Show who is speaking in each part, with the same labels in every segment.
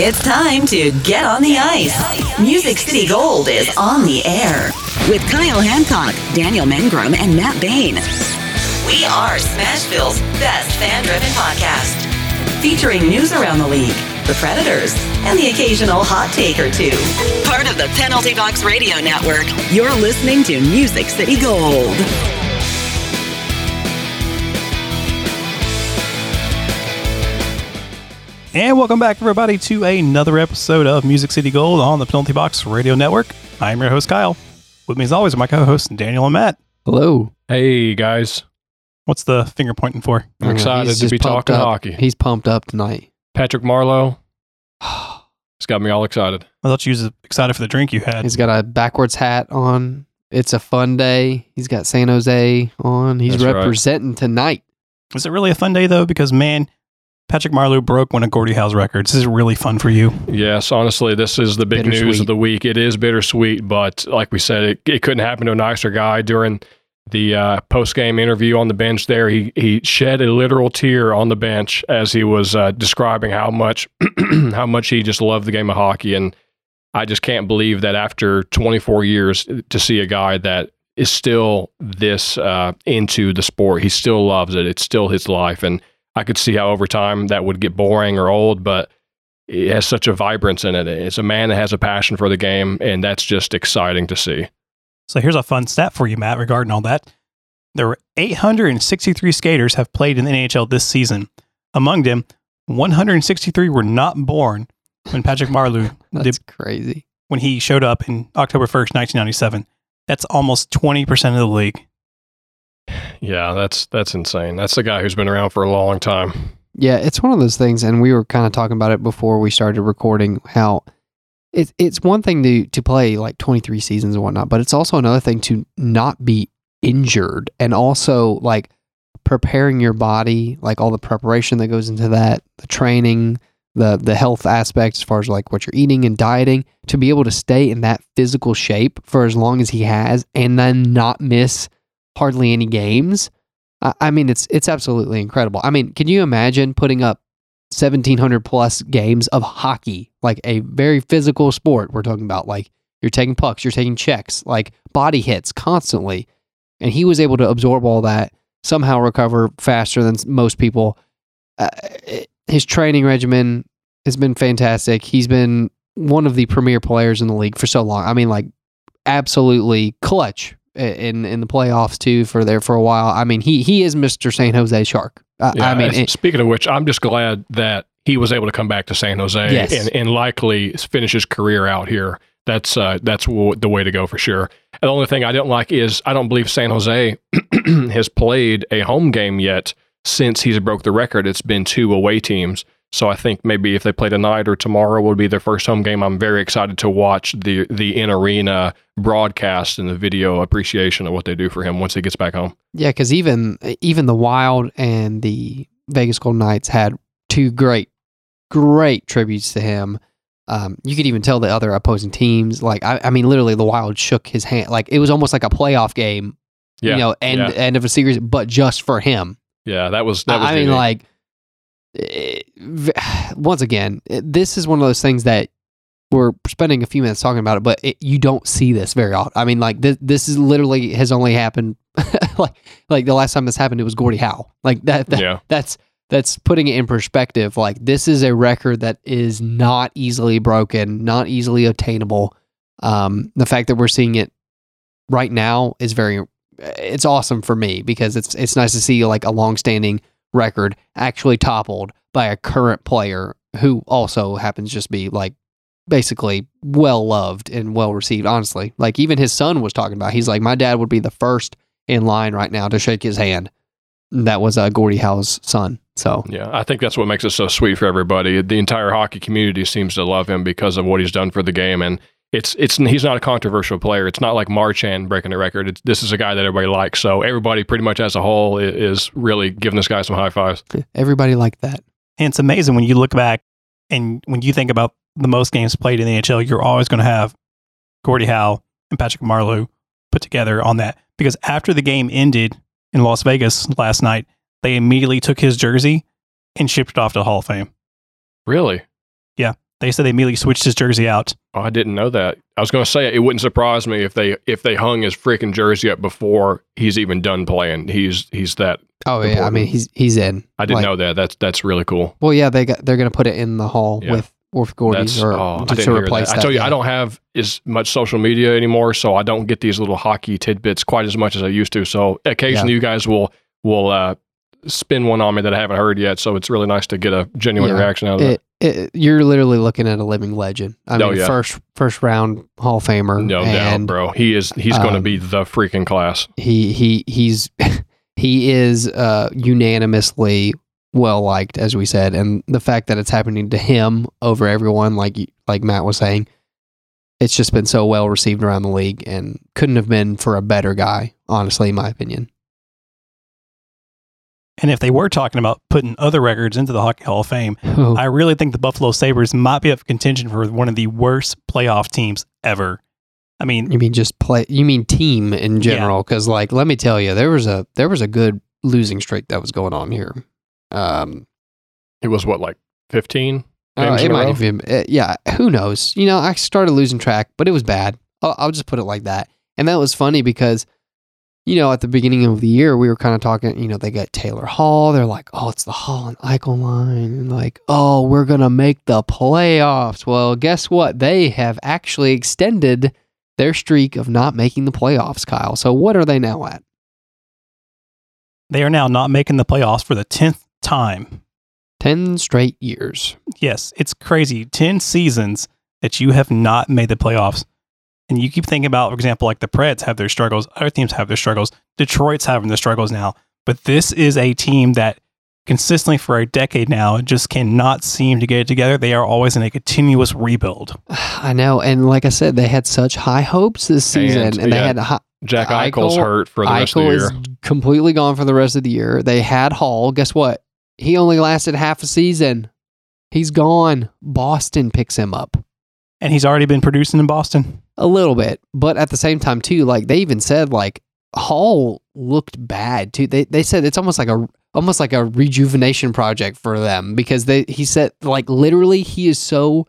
Speaker 1: It's time to get on the ice. Music City Gold is on the air with Kyle Hancock, Daniel Mengrum, and Matt Bain. We are Smashville's best fan driven podcast, featuring news around the league, the Predators, and the occasional hot take or two. Part of the Penalty Box Radio Network, you're listening to Music City Gold.
Speaker 2: And welcome back, everybody, to another episode of Music City Gold on the Penalty Box Radio Network. I'm your host, Kyle. With me, as always, are my co hosts, Daniel and Matt.
Speaker 3: Hello.
Speaker 4: Hey guys,
Speaker 2: What's the finger pointing for?
Speaker 4: I'm excited
Speaker 3: he's
Speaker 4: to be
Speaker 3: pumped
Speaker 4: talking
Speaker 3: up.
Speaker 4: hockey.
Speaker 3: He's pumped up tonight.
Speaker 4: Patrick Marleau, it's got me all excited.
Speaker 2: I thought you was excited for the drink you had.
Speaker 3: He's got a backwards hat on. It's a fun day. He's got San Jose on. He's
Speaker 4: That's right.
Speaker 3: representing tonight.
Speaker 2: Was it really a fun day, though? Because, man, Patrick Marleau broke one of Gordie Howe's records. This is really fun for you.
Speaker 4: Yes, honestly, this is the big news of the week. It is bittersweet, but like we said, it, it couldn't happen to a nicer guy during the uh, post game interview on the bench. There, he he shed a literal tear on the bench as he was uh, describing how much how much he just loved the game of hockey, and I just can't believe that after 24 years to see a guy that is still this uh, into the sport. He still loves it. It's still his life, and I could see how over time that would get boring or old, but it has such a vibrance in it. It's a man that has a passion for the game, and that's just exciting to see.
Speaker 2: So here's a fun stat for you, Matt, regarding all that. There were 863 skaters have played in the NHL this season. Among them, 163 were not born when Patrick Marleau
Speaker 3: That's
Speaker 2: did,
Speaker 3: crazy.
Speaker 2: when he showed up in October 1st, 1997. That's almost 20% of the league.
Speaker 4: Yeah, that's that's insane. That's the guy who's been around for a long time.
Speaker 3: Yeah, it's one of those things, and we were kind of talking about it before we started recording. How it's it's one thing to to play like twenty three seasons and whatnot, but it's also another thing to not be injured, and also like preparing your body, like all the preparation that goes into that, the training, the the health aspect as far as like what you're eating and dieting, to be able to stay in that physical shape for as long as he has, and then not miss hardly any games. I mean, it's it's absolutely incredible. I mean, can you imagine putting up seventeen hundred plus games of hockey, like a very physical sport? We're talking about like you're taking pucks, you're taking checks, like body hits constantly, and he was able to absorb all that, somehow recover faster than most people. Uh, his training regimen has been fantastic. He's been one of the premier players in the league for so long. I mean, like absolutely clutch in in the playoffs too for there for a while. I mean, he he is Mr. San Jose Shark. Uh,
Speaker 4: Yeah,
Speaker 3: I mean, it-
Speaker 4: speaking of which, I'm just glad that he was able to come back to San Jose
Speaker 3: Yes.
Speaker 4: and, and likely finish his career out here. That's uh, that's w- the way to go for sure. And the only thing I don't like is I don't believe San Jose has played a home game yet since he's broke the record. It's been two away teams. So I think maybe if they play tonight or tomorrow will be their first home game. I'm very excited to watch the the in arena broadcast and the video appreciation of what they do for him once he gets back home.
Speaker 3: yeah, because even even the Wild and the Vegas Golden Knights had two great great tributes to him. Um, you could even tell the other opposing teams, like I, I mean, literally, the Wild shook his hand, like it was almost like a playoff game,
Speaker 4: Yeah,
Speaker 3: you know, end
Speaker 4: yeah.
Speaker 3: end of a series, but just for him.
Speaker 4: yeah, that was that was.
Speaker 3: I mean, like, eh, v- once again, eh, this is one of those things that we're spending a few minutes talking about it, but it, you don't see this very often. I mean, like this, this is literally has only happened, like, like the last time this happened, it was Gordie Howe. Like that, that
Speaker 4: yeah.
Speaker 3: that's that's putting it in perspective. Like this is a record that is not easily broken, not easily attainable. Um, the fact that we're seeing it right now is very, it's awesome for me because it's it's nice to see like a long-standing record actually toppled by a current player who also happens to just be like basically well loved and well received. Honestly, like even his son was talking about. He's like, my dad would be the first in line right now to shake his hand. That was uh, Gordie Howe's son. So
Speaker 4: Yeah, I think that's what makes it so sweet for everybody. The entire hockey community seems to love him because of what he's done for the game, and it's it's he's not a controversial player. It's not like Marchand breaking a record. It's, this is a guy that everybody likes. So everybody, pretty much as a whole, i- is really giving this guy some high fives.
Speaker 3: everybody liked that.
Speaker 2: And it's amazing when you look back and when you think about the most games played in the NHL, you're always going to have Gordie Howe and Patrick Marleau put together on that. Because after the game ended in Las Vegas last night, they immediately took his jersey and shipped it off to the Hall of Fame.
Speaker 4: Really?
Speaker 2: They said they immediately switched his jersey out.
Speaker 4: Oh, I didn't know that. I was going to say it wouldn't surprise me if they if they hung his freaking jersey up before he's even done playing. He's he's that.
Speaker 3: Oh yeah, I mean he's he's in.
Speaker 4: I didn't
Speaker 3: Like,
Speaker 4: know that. That's that's really cool.
Speaker 3: Well, yeah, they got they're gonna put it in the hall
Speaker 4: Yeah.
Speaker 3: with with
Speaker 4: Gordie's
Speaker 3: or
Speaker 4: oh, I
Speaker 3: to, to replace
Speaker 4: that.
Speaker 3: that.
Speaker 4: I tell you,
Speaker 3: yeah.
Speaker 4: I don't have as much social media anymore, so I don't get these little hockey tidbits quite as much as I used to. So occasionally, you guys will will uh, spin one on me that I haven't heard yet. So it's really nice to get a genuine
Speaker 3: Yeah.
Speaker 4: reaction out of that.
Speaker 3: It, you're literally looking at a living legend. I
Speaker 4: Oh,
Speaker 3: mean,
Speaker 4: yeah.
Speaker 3: first first round Hall of Famer.
Speaker 4: No doubt, bro. He is he's going to
Speaker 3: um,
Speaker 4: be the freaking class.
Speaker 3: He he he's he is uh, unanimously well liked, as we said, and the fact that it's happening to him over everyone, like like Matt was saying, it's just been so well received around the league, and couldn't have been for a better guy, honestly, in my opinion.
Speaker 2: And if they were talking about putting other records into the Hockey Hall of Fame,
Speaker 3: Oh,
Speaker 2: I really think the Buffalo Sabres might be up contention for one of the worst playoff teams ever. I mean,
Speaker 3: You mean just play? You mean team in general? Because like, let me tell you, there was a there was a good losing streak that was going on here. Um,
Speaker 4: It was what like fifteen.
Speaker 3: uh,
Speaker 4: Games
Speaker 3: it
Speaker 4: in a
Speaker 3: might
Speaker 4: row?
Speaker 3: have been, uh, yeah. Who knows? You know, I started losing track, but it was bad. I'll, I'll just put it like that. And that was funny because, you know, at the beginning of the year, we were kind of talking. You know, they got Taylor Hall. They're like, oh, it's the Hall and Eichel line, and like, oh, we're gonna make the playoffs. Well, guess what? They have actually extended their streak of not making the playoffs, Kyle. So what are they now at?
Speaker 2: they are now not making the playoffs for the 10th time.
Speaker 3: 10 straight years.
Speaker 2: Yes, it's crazy. 10 seasons that you have not made the playoffs. And you keep thinking about, for example, like the Preds have their struggles, other teams have their struggles, Detroit's having their struggles now. But this is a team that consistently for a decade now just cannot seem to get it together. They are always in a continuous rebuild.
Speaker 3: I know. And like I said, they had such high hopes this season. And,
Speaker 4: And,
Speaker 3: they
Speaker 4: yeah,
Speaker 3: had hi-
Speaker 4: Jack
Speaker 3: Eichel-
Speaker 4: Eichel's hurt for the rest of the year.
Speaker 3: is completely gone for the rest of the year. They had Hall. Guess what? He only lasted half a season. He's gone. Boston picks him up
Speaker 2: And he's already been producing in Boston.
Speaker 3: A little bit, but at the same time too, like they even said, like Hall looked bad too. They they said it's almost like a almost like a rejuvenation project for them because they he said like literally he is so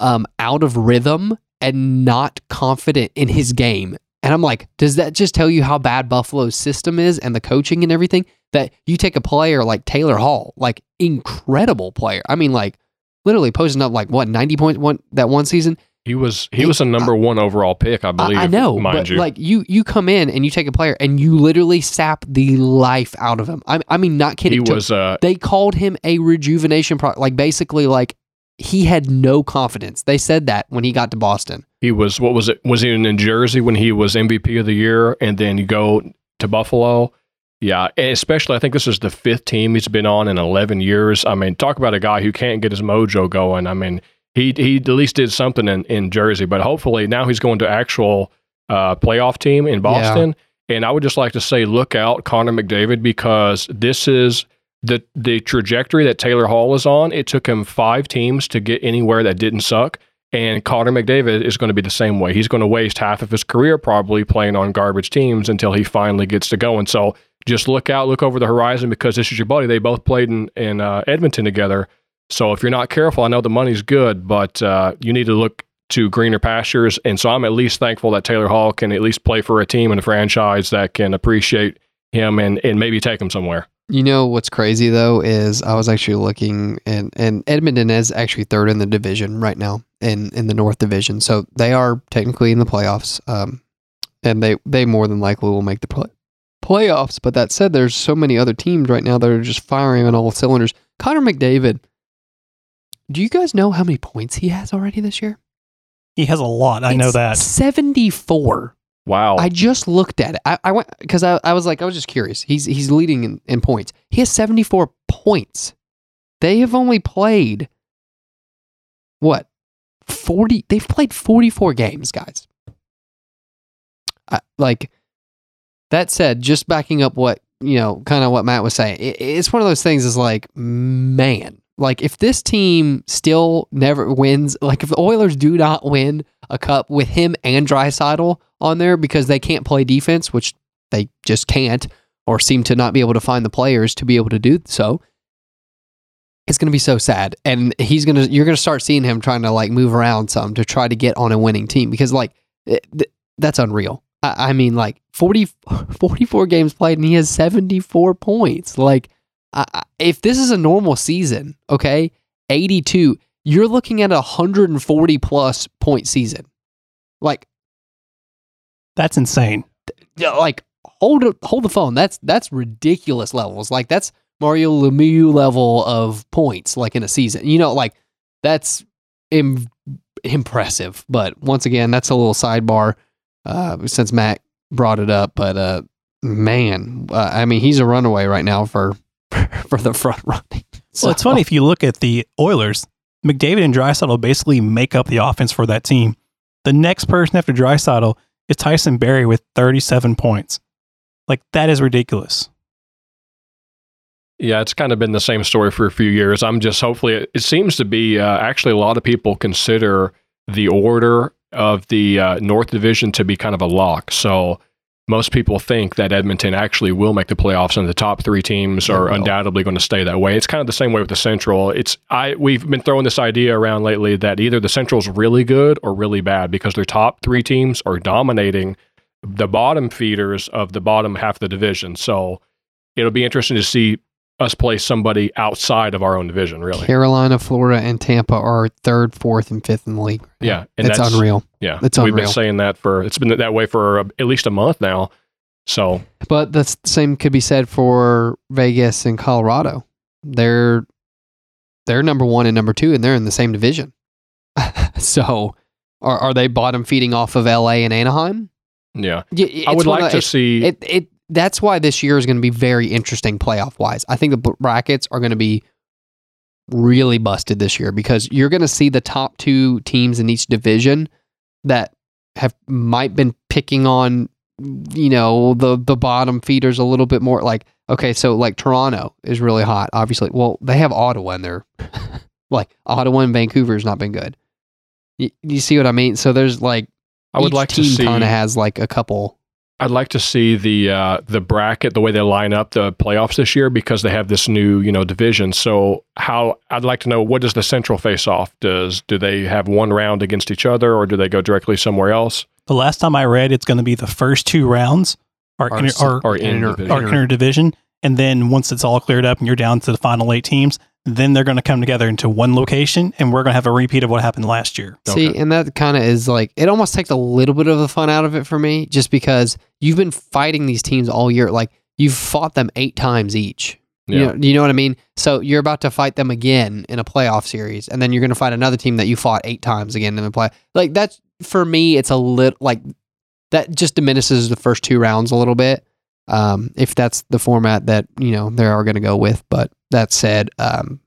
Speaker 3: um out of rhythm and not confident in his game. And I'm like, does that just tell you how bad Buffalo's system is and the coaching and everything? That you take a player like Taylor Hall, like incredible player. I mean, like literally posting up like what 90 points one that one season.
Speaker 4: He was he was a number one overall pick, I
Speaker 3: I,
Speaker 4: believe.
Speaker 3: I know,
Speaker 4: mind
Speaker 3: but
Speaker 4: you.
Speaker 3: like you you come in and you take a player and you literally sap the life out of him. I, I mean, not kidding.
Speaker 4: he was uh,
Speaker 3: they called him a rejuvenation pro like basically like he had no confidence. They said that when he got to Boston.
Speaker 4: he was what was it? Was he in New Jersey when he was MVP of the year, and then you go to Buffalo? Yeah, and especially I think this is the fifth team he's been on in 11 years. I mean, talk about a guy who can't get his mojo going. I mean, he he at least did something in, in Jersey, but hopefully now he's going to actual uh, playoff team in Boston. And I would just like to say, look out, Connor McDavid, because this is the the trajectory that Taylor Hall is on. It took him five teams to get anywhere that didn't suck. And Connor McDavid is going to be the same way. He's going to waste half of his career probably playing on garbage teams until he finally gets to going. So just look out, look over the horizon because this is your buddy. They both played in, in uh, Edmonton together. So if you're not careful, I know the money's good, but uh, you need to look to greener pastures. And so I'm at least thankful that Taylor Hall can at least play for a team and a franchise that can appreciate him and, and maybe take him somewhere.
Speaker 3: You know what's crazy though is I was actually looking and and Edmonton is actually third in the division right now in in the North Division, so they are technically in the playoffs. Um, and they they more than likely will make the play, playoffs. But that said, there's so many other teams right now that are just firing on all cylinders. Connor McDavid. Do you guys know how many points he has already this year?
Speaker 2: He has a lot. I know that.
Speaker 3: 74.
Speaker 4: Wow.
Speaker 3: I just looked at it. I, I went because I, I was like, I was just curious. He's he's leading in, in points. He has 74 points. They have only played what? 40 they've played 44 games, guys. I, like that said, just backing up what, you know, kind of what Matt was saying. It, it's one of those things is like, man, like if this team still never wins, like if the Oilers do not win a cup with him and Draisaitl on there because they can't play defense, which they just can't, or seem to not be able to find the players to be able to do so. it's going to be so sad and he's going to you're going to start seeing him trying to like move around some to try to get on a winning team because like it, th- that's unreal I, I mean like 40 44 games played and he has 74 points like If this is a normal season okay 82 you're looking at a 140 plus point season like
Speaker 2: That's insane.
Speaker 3: yeah, like hold hold the phone. That's that's ridiculous levels. Like that's Mario Lemieux level of points, like in a season. You know, like that's Im- impressive. But once again, that's a little sidebar uh, since Matt brought it up. But uh, man, uh, I mean, he's a runaway right now for for the front running.
Speaker 2: Well, it's funny if you look at the Oilers, McDavid and Draisaitl basically make up the offense for that team. The next person after Draisaitl is Tyson Barrie with 37 points. Like that is ridiculous.
Speaker 4: Yeah, it's kind of been the same story for a few years. I'm just hopefully it, it seems to be uh, actually a lot of people consider the order of the uh, North Division to be kind of a lock. So most people think that Edmonton actually will make the playoffs, and the top three teams are undoubtedly going to stay that way. It's kind of the same way with the Central. It's I we've been throwing this idea around lately that either the Central's really good or really bad because their top three teams are dominating the bottom feeders of the bottom half of the division. So it'll be interesting to see us play somebody outside of our own division, really.
Speaker 3: Carolina, Florida, and Tampa are third, fourth, and fifth in the league.
Speaker 4: Yeah, and
Speaker 3: it's
Speaker 4: that's-
Speaker 3: unreal.
Speaker 4: Yeah,
Speaker 3: It's
Speaker 4: we've
Speaker 3: unreal.
Speaker 4: been saying that for it's been that way for at least a month now. So
Speaker 3: But the same could be said for Vegas and Colorado. They're they're number one and number two, and they're in the same division. so, are are they bottom feeding off of LA and Anaheim?
Speaker 4: yeah,
Speaker 3: Yeah,
Speaker 4: I would like to
Speaker 3: it,
Speaker 4: see.
Speaker 3: it. It that's why this year is going to be very interesting playoff wise. I think the brackets are going to be really busted this year because you're going to see the top two teams in each division that have might been picking on you know the the bottom feeders a little bit more like okay so like Toronto is really hot obviously. Well they have Ottawa in there. Like Ottawa and Vancouver has not been good. You, you see what I mean? So there's like
Speaker 4: I would
Speaker 3: each
Speaker 4: like to
Speaker 3: team kind of has like a couple
Speaker 4: I'd like to see the uh, the bracket, the way they line up the playoffs this year, because they have this new you know division. So how I'd like to know what does the Central face off? Does do they have one round against each other, or do they go directly somewhere else?
Speaker 2: The last time I read, it's going to be the first two rounds are,
Speaker 3: Are
Speaker 2: inter, are,
Speaker 4: in
Speaker 3: Inter-
Speaker 2: are inter division. And then once it's all cleared up and you're down to the final eight teams, then they're going to come together into one location and we're going to have a repeat of what happened last year.
Speaker 3: See,
Speaker 4: Okay.
Speaker 3: and that kind of is like it almost takes a little bit of the fun out of it for me, just because you've been fighting these teams all year. Like you've fought them eight times each. You
Speaker 4: Yeah.
Speaker 3: know, you know what I mean? So you're about to fight them again in a playoff series, and then you're going to fight another team that you fought eight times again in the play. Like that's for me, it's a little like that just diminishes the first two rounds a little bit. Um, if that's the format that you know they are going to go with, but that said, um,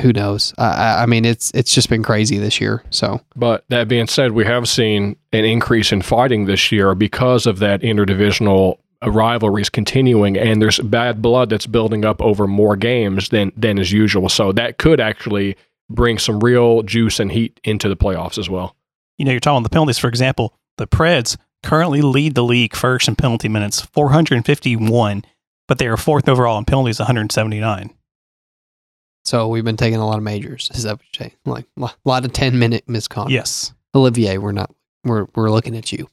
Speaker 3: who knows? I- I, I mean, it's it's just been crazy this year. So
Speaker 4: But that being said, we have seen an increase in fighting this year because of that interdivisional rivalries continuing, and there's bad blood that's building up over more games than than is usual. So that could actually bring some real juice and heat into the playoffs as well.
Speaker 2: You know, you're talking the penalties, for example, the Preds currently lead the league first in penalty minutes, 451, but they are fourth overall in penalties, 179.
Speaker 3: So we've been taking a lot of majors. Is that what you're saying? Like a lot of ten minute misconduct.
Speaker 2: Yes.
Speaker 3: Olivier, we're not. We're we're looking at you.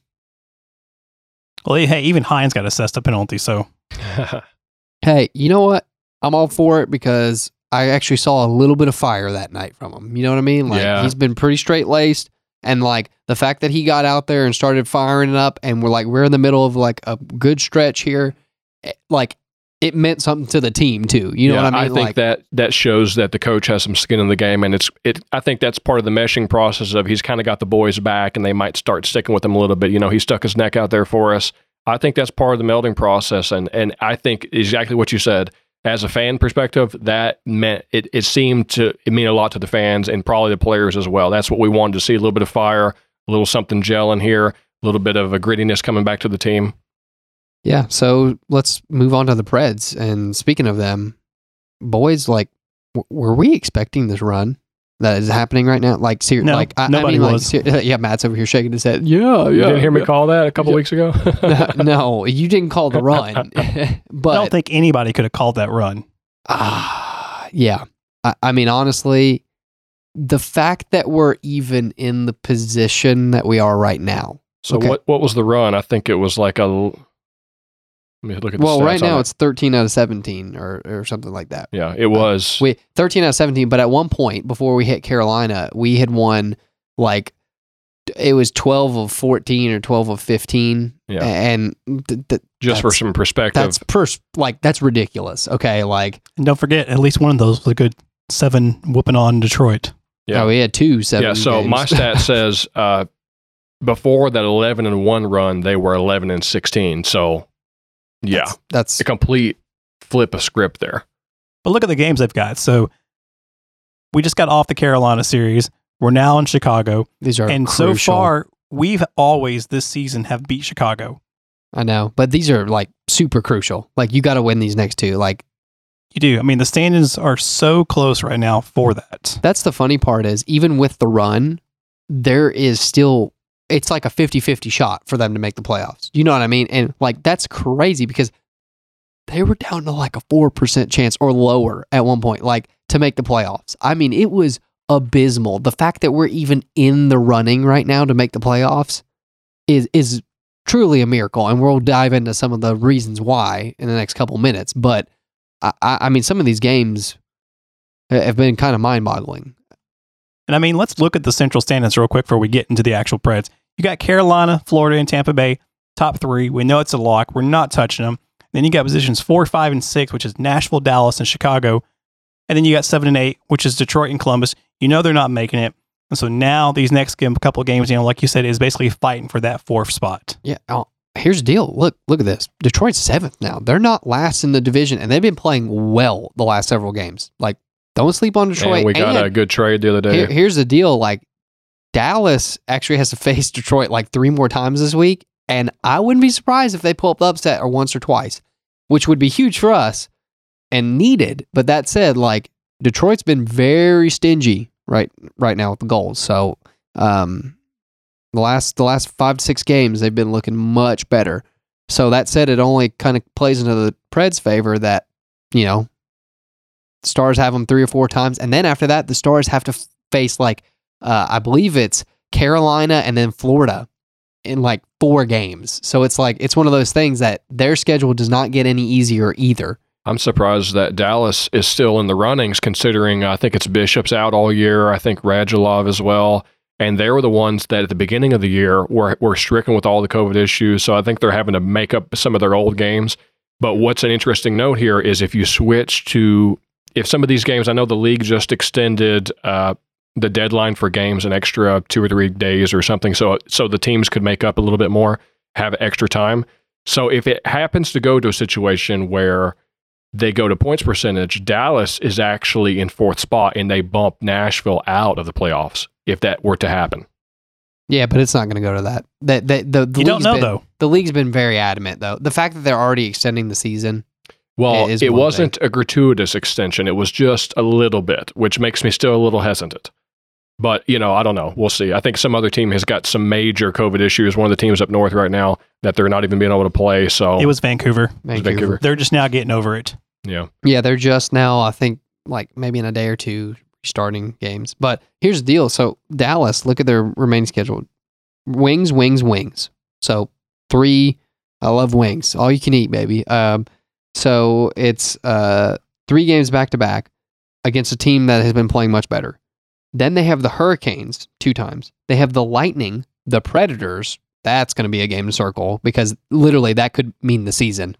Speaker 2: Well, hey, even Hynes got assessed a penalty, so
Speaker 3: Hey, you know what? I'm all for it because I actually saw a little bit of fire that night from him. You know what I mean? Like
Speaker 4: Yeah.
Speaker 3: he's been pretty straight laced, and like the fact that he got out there and started firing it up, and we're like we're in the middle of like a good stretch here. eh, Like it meant something to the team too. You know
Speaker 4: Yeah,
Speaker 3: what I mean?
Speaker 4: I think
Speaker 3: like,
Speaker 4: that that shows that the coach has some skin in the game, and it's it. I think that's part of the meshing process of he's kind of got the boys back, and they might start sticking with him a little bit. You know, he stuck his neck out there for us. I think that's part of the melding process, and and I think exactly what you said. As a fan perspective, that meant it, it seemed to it mean a lot to the fans and probably the players as well. That's what we wanted to see: a little bit of fire, a little something gelling here, a little bit of a grittiness coming back to the team.
Speaker 3: Yeah, so let's move on to the Preds. And speaking of them, boys, like, w- were we expecting this run that is happening right now? Like, ser-
Speaker 2: No,
Speaker 3: like I, I
Speaker 2: nobody
Speaker 3: mean, like,
Speaker 2: was.
Speaker 3: ser- yeah, Matt's over here shaking his head. Yeah,
Speaker 4: You
Speaker 3: yeah.
Speaker 4: didn't hear me
Speaker 3: yeah.
Speaker 4: call that a couple
Speaker 3: Yeah.
Speaker 4: weeks ago.
Speaker 3: no, you didn't call the run, but I
Speaker 2: don't think anybody could have called that run.
Speaker 3: ah, yeah, I, I mean, honestly, the fact that we're even in the position that we are right now.
Speaker 4: So
Speaker 3: Okay.
Speaker 4: what what was the run? I think it was like a. Let me look at the
Speaker 3: Well,
Speaker 4: stats
Speaker 3: right now
Speaker 4: it.
Speaker 3: it's 13 out of 17 or, or something like that.
Speaker 4: yeah, it was.
Speaker 3: We 13 out of 17, but at one point before we hit Carolina, we had won like it was 12 of 14 or 12 of 15.
Speaker 4: Yeah.
Speaker 3: And th- th-
Speaker 4: just for some perspective,
Speaker 3: that's pers- like that's ridiculous. Okay, like
Speaker 2: And don't forget, at least one of those was a good seven whooping on Detroit.
Speaker 4: Yeah.
Speaker 3: oh, we had two seven.
Speaker 4: yeah. So
Speaker 3: games.
Speaker 4: my stat says uh, before that eleven and one run, they were eleven and sixteen. So yeah,
Speaker 3: that's, that's
Speaker 4: a complete flip of script there.
Speaker 2: But look at the games they've got. So we just got off the Carolina series. We're now in Chicago.
Speaker 3: these are
Speaker 2: and so far, we've always this season have beat Chicago.
Speaker 3: I know, but these are like super crucial. Like you got to win these next two. Like
Speaker 2: You do. I mean, the standings are so close right now for that.
Speaker 3: that's the funny part is even with the run, there is still it's like a 50-50 shot for them to make the playoffs. You know what I mean? And like that's crazy because they were down to like a 4% chance or lower at one point like to make the playoffs. I mean, it was abysmal. The fact that we're even in the running right now to make the playoffs is is truly a miracle and we'll dive into some of the reasons why in the next couple minutes, but I, I mean some of these games have been kind of mind-boggling.
Speaker 2: And I mean, let's look at the central standings real quick before we get into the actual Preds. You got Carolina, Florida, and Tampa Bay, top three. We know it's a lock. We're not touching them. Then you got positions four, five, and six, which is Nashville, Dallas, and Chicago. And then you got seven and eight, which is Detroit and Columbus. You know they're not making it. And so now these next game, couple of games, you know, like you said, is basically fighting for that fourth spot.
Speaker 3: Yeah. Oh, here's the deal. Look, look at this. Detroit's seventh now. They're not last in the division, and they've been playing well the last several games. Like, don't sleep on Detroit.
Speaker 4: and we got
Speaker 3: And
Speaker 4: a good trade the other day.
Speaker 3: here- here's the deal. Like, Dallas actually has to face Detroit like three more times this week, and I wouldn't be surprised if they pull up the upset or once or twice, which would be huge for us and needed. But that said, like Detroit's been very stingy right right now with the goals. So, um, the last the last five to six games they've been looking much better. So that said, it only kind of plays into the Preds' favor that you know Stars have them three or four times, and then after that, the Stars have to face like uh, I believe it's Carolina and then Florida in like four games. So it's like it's one of those things that their schedule does not get any easier either.
Speaker 4: I'm surprised that Dallas is still in the runnings, considering I think it's Bishop's out all year. I think Radulov as well. And they were the ones that at the beginning of the year were, were stricken with all the COVID issues. So I think they're having to make up some of their old games. But what's an interesting note here is if you switch to, if some of these games, I know the league just extended uh, the deadline for games an extra two or three days or something. So, so the teams could make up a little bit more, have extra time. So if it happens to go to a situation where they go to points percentage, Dallas is actually in fourth spot and they bump Nashville out of the playoffs if that were to happen.
Speaker 3: Yeah, but it's not going to go to that. That the, the, the
Speaker 2: you don't know,
Speaker 3: been-
Speaker 2: though.
Speaker 3: The league's been very adamant though. The fact that they're already extending the season.
Speaker 4: Well,
Speaker 3: It is
Speaker 4: it wasn't a gratuitous extension. It was just a little bit, which makes me still a little hesitant. But, you know, I don't know. We'll see. I think some other team has got some major COVID issues. One of the teams up north right now that they're not even being able to play. So,
Speaker 2: It was Vancouver.
Speaker 3: Vancouver.
Speaker 4: Vancouver.
Speaker 2: They're just now getting over it.
Speaker 4: yeah.
Speaker 3: Yeah, they're just now. I think like maybe in a day or two starting games. But here's the deal. So Dallas, look at their remaining schedule: wings, wings, wings. So three. I love wings. All you can eat, baby. Um, so it's uh three games back to back against a team that has been playing much better. Then they have the Hurricanes two times. They have the Lightning, the Predators. That's going to be a game to circle because literally that could mean the season.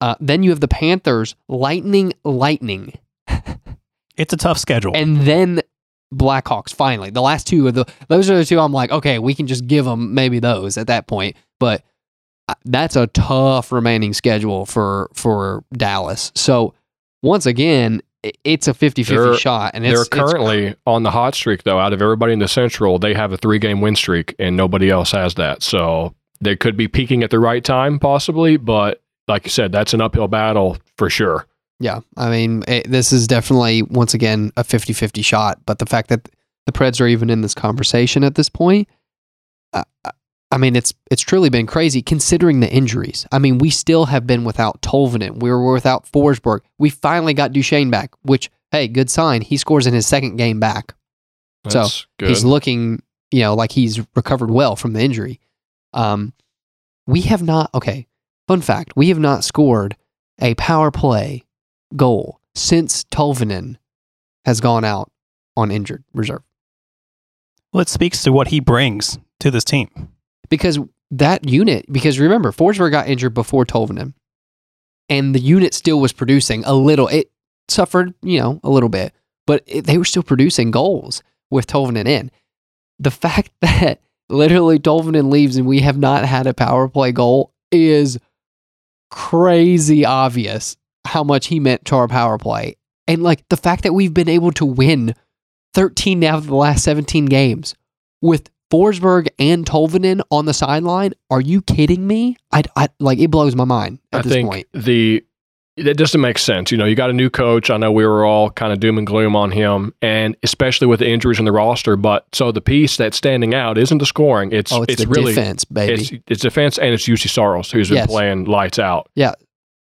Speaker 3: Uh, then you have the Panthers, Lightning, Lightning,
Speaker 2: It's a tough schedule.
Speaker 3: and then Blackhawks. Finally, the last two of the those are the two. I'm like, okay, we can just give them maybe those at that point, but that's a tough remaining schedule for for Dallas. So once again, it's a 50-50
Speaker 4: They're-
Speaker 3: shot, and
Speaker 4: They're
Speaker 3: it's, it's
Speaker 4: currently on the hot streak, though. Out of everybody in the Central, they have a three game win streak, and nobody else has that. So they could be peaking at the right time, possibly. But like you said, that's an uphill battle for sure.
Speaker 3: Yeah, I mean, it, this is definitely once again a 50-50 shot. But the fact that the Preds are even in this conversation at this point, uh, I mean, it's it's truly been crazy considering the injuries. I mean, we still have been without Tolvanen. We were without Forsberg. We finally got Duchene back, which Hey, good sign. He scores in his second game back. So,
Speaker 4: good.
Speaker 3: He's looking, you know, like he's recovered well from the injury. Um, we have not. Okay, fun fact: we have not scored a power play goal since Tolvanen has gone out on injured reserve
Speaker 2: Well, it speaks to what he brings to this team.
Speaker 3: Because that unit. Because remember, Forsberg got injured before Tolvanen, and the unit still was producing a little. It suffered, you know, a little bit, but it, they were still producing goals with Tolvanen in. The fact that literally Tolvanen leaves and we have not had a power play goal is crazy obvious how much he meant to our power play. And like the fact that we've been able to win 13 out of the last 17 games with Forsberg and Tolvanen on the sideline. Are you kidding me? I, I like it blows my mind at
Speaker 4: I
Speaker 3: this
Speaker 4: think
Speaker 3: point.
Speaker 4: the that doesn't make sense. You know, you got a new coach. I know we were all kind of doom and gloom on him, and especially with the injuries in the roster. But so the piece that's standing out isn't the scoring. It's
Speaker 3: Oh, it's,
Speaker 4: it's
Speaker 3: the
Speaker 4: really
Speaker 3: defense, baby.
Speaker 4: it's it's defense and it's Juuse Saros who's been playing lights out.
Speaker 3: Yeah.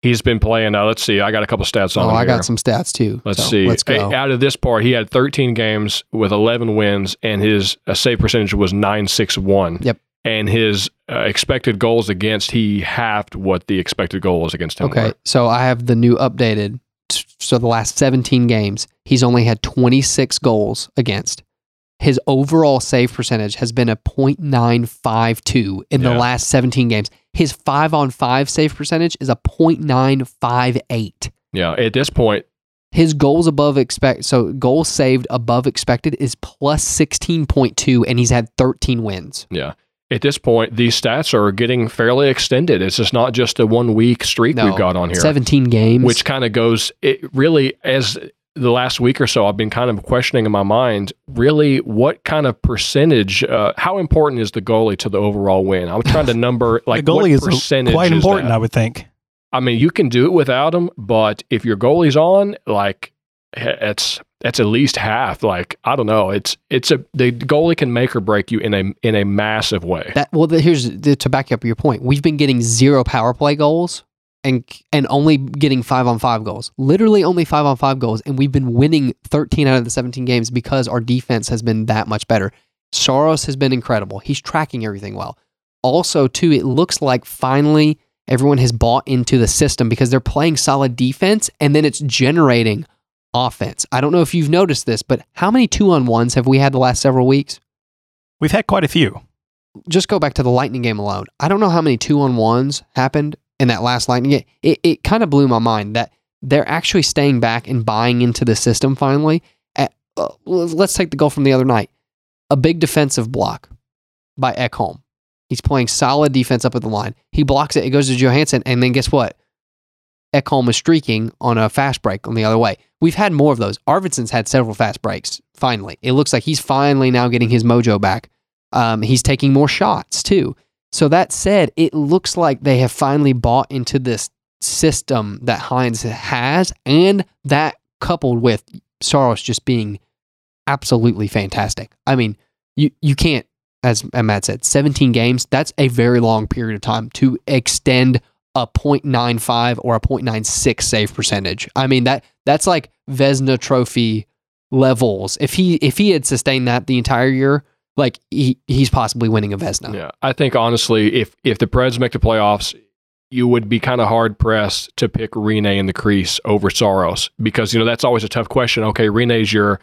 Speaker 4: He's been playing. Uh, let's see, I got a couple stats on
Speaker 3: oh, I
Speaker 4: here.
Speaker 3: got some stats too.
Speaker 4: Let's
Speaker 3: So,
Speaker 4: see.
Speaker 3: Let's go.
Speaker 4: Out of this part, he had 13 games with 11 wins, and his uh, save percentage was 961.
Speaker 3: Yep.
Speaker 4: And his uh, expected goals against, he halved what the expected goal was against him.
Speaker 3: Okay,
Speaker 4: were.
Speaker 3: so I have the new updated. So the last 17 games, he's only had 26 goals against. His overall save percentage has been a .952 in the last 17 games. His 5 on 5 save percentage is a .958.
Speaker 4: Yeah. At this point,
Speaker 3: His goals above expect so goals saved above expected is plus 16.2 and he's had 13 wins.
Speaker 4: yeah. At this point, these stats are getting fairly extended. It's just not just a one week streak
Speaker 3: No,
Speaker 4: we've got on here,
Speaker 3: 17 games.
Speaker 4: which kind of goes, it really, as the last week or so, I've been kind of questioning in my mind, really, what kind of percentage, uh, how important is the goalie to the overall win? I'm trying to number, like,
Speaker 2: the
Speaker 4: what
Speaker 2: goalie is
Speaker 4: percentage
Speaker 2: quite
Speaker 4: is
Speaker 2: important,
Speaker 4: that?
Speaker 2: I would think.
Speaker 4: I mean, you can do it without him, but if your goalie's on, like it's it's at least half. Like I don't know, it's it's a the goalie can make or break you in a in a massive way.
Speaker 3: That well, the, here's the, to back up your point. We've been getting zero power play goals and and only getting five on five goals. Literally only five on five goals, and we've been winning 13 out of the 17 games because our defense has been that much better. Saros has been incredible. He's tracking everything well. Also, too, it looks like finally everyone has bought into the system because they're playing solid defense and then it's generating offense. I don't know if you've noticed this, but how many two on ones have we had the last several weeks?
Speaker 2: We've had quite a few.
Speaker 3: just go back to the Lightning game alone. I don't know how many two on ones happened in that last Lightning game. It, it kind of blew my mind that they're actually staying back and buying into the system finally. At, uh, let's take the goal from the other night. A big defensive block by Ekholm. He's playing solid defense up at the line. He blocks it. It goes to Johansen. And then guess what? Ekholm is streaking on a fast break on the other way. We've had more of those. Arvidsson's had several fast breaks, finally. It looks like he's finally now getting his mojo back. Um, he's taking more shots too. So that said, it looks like they have finally bought into this system that Hynes has, and that coupled with Saros just being absolutely fantastic. I mean, you you can't, as Matt said, 17 games. That's a very long period of time to extend a .95 or a .96 save percentage. I mean that that's like Vezina Trophy levels. If he if he had sustained that the entire year, like he he's possibly winning a Vezina.
Speaker 4: Yeah, I think honestly, if if the Preds make the playoffs, you would be kind of hard pressed to pick Rinne in the crease over Saros because you know that's always a tough question. Okay, Rinne's your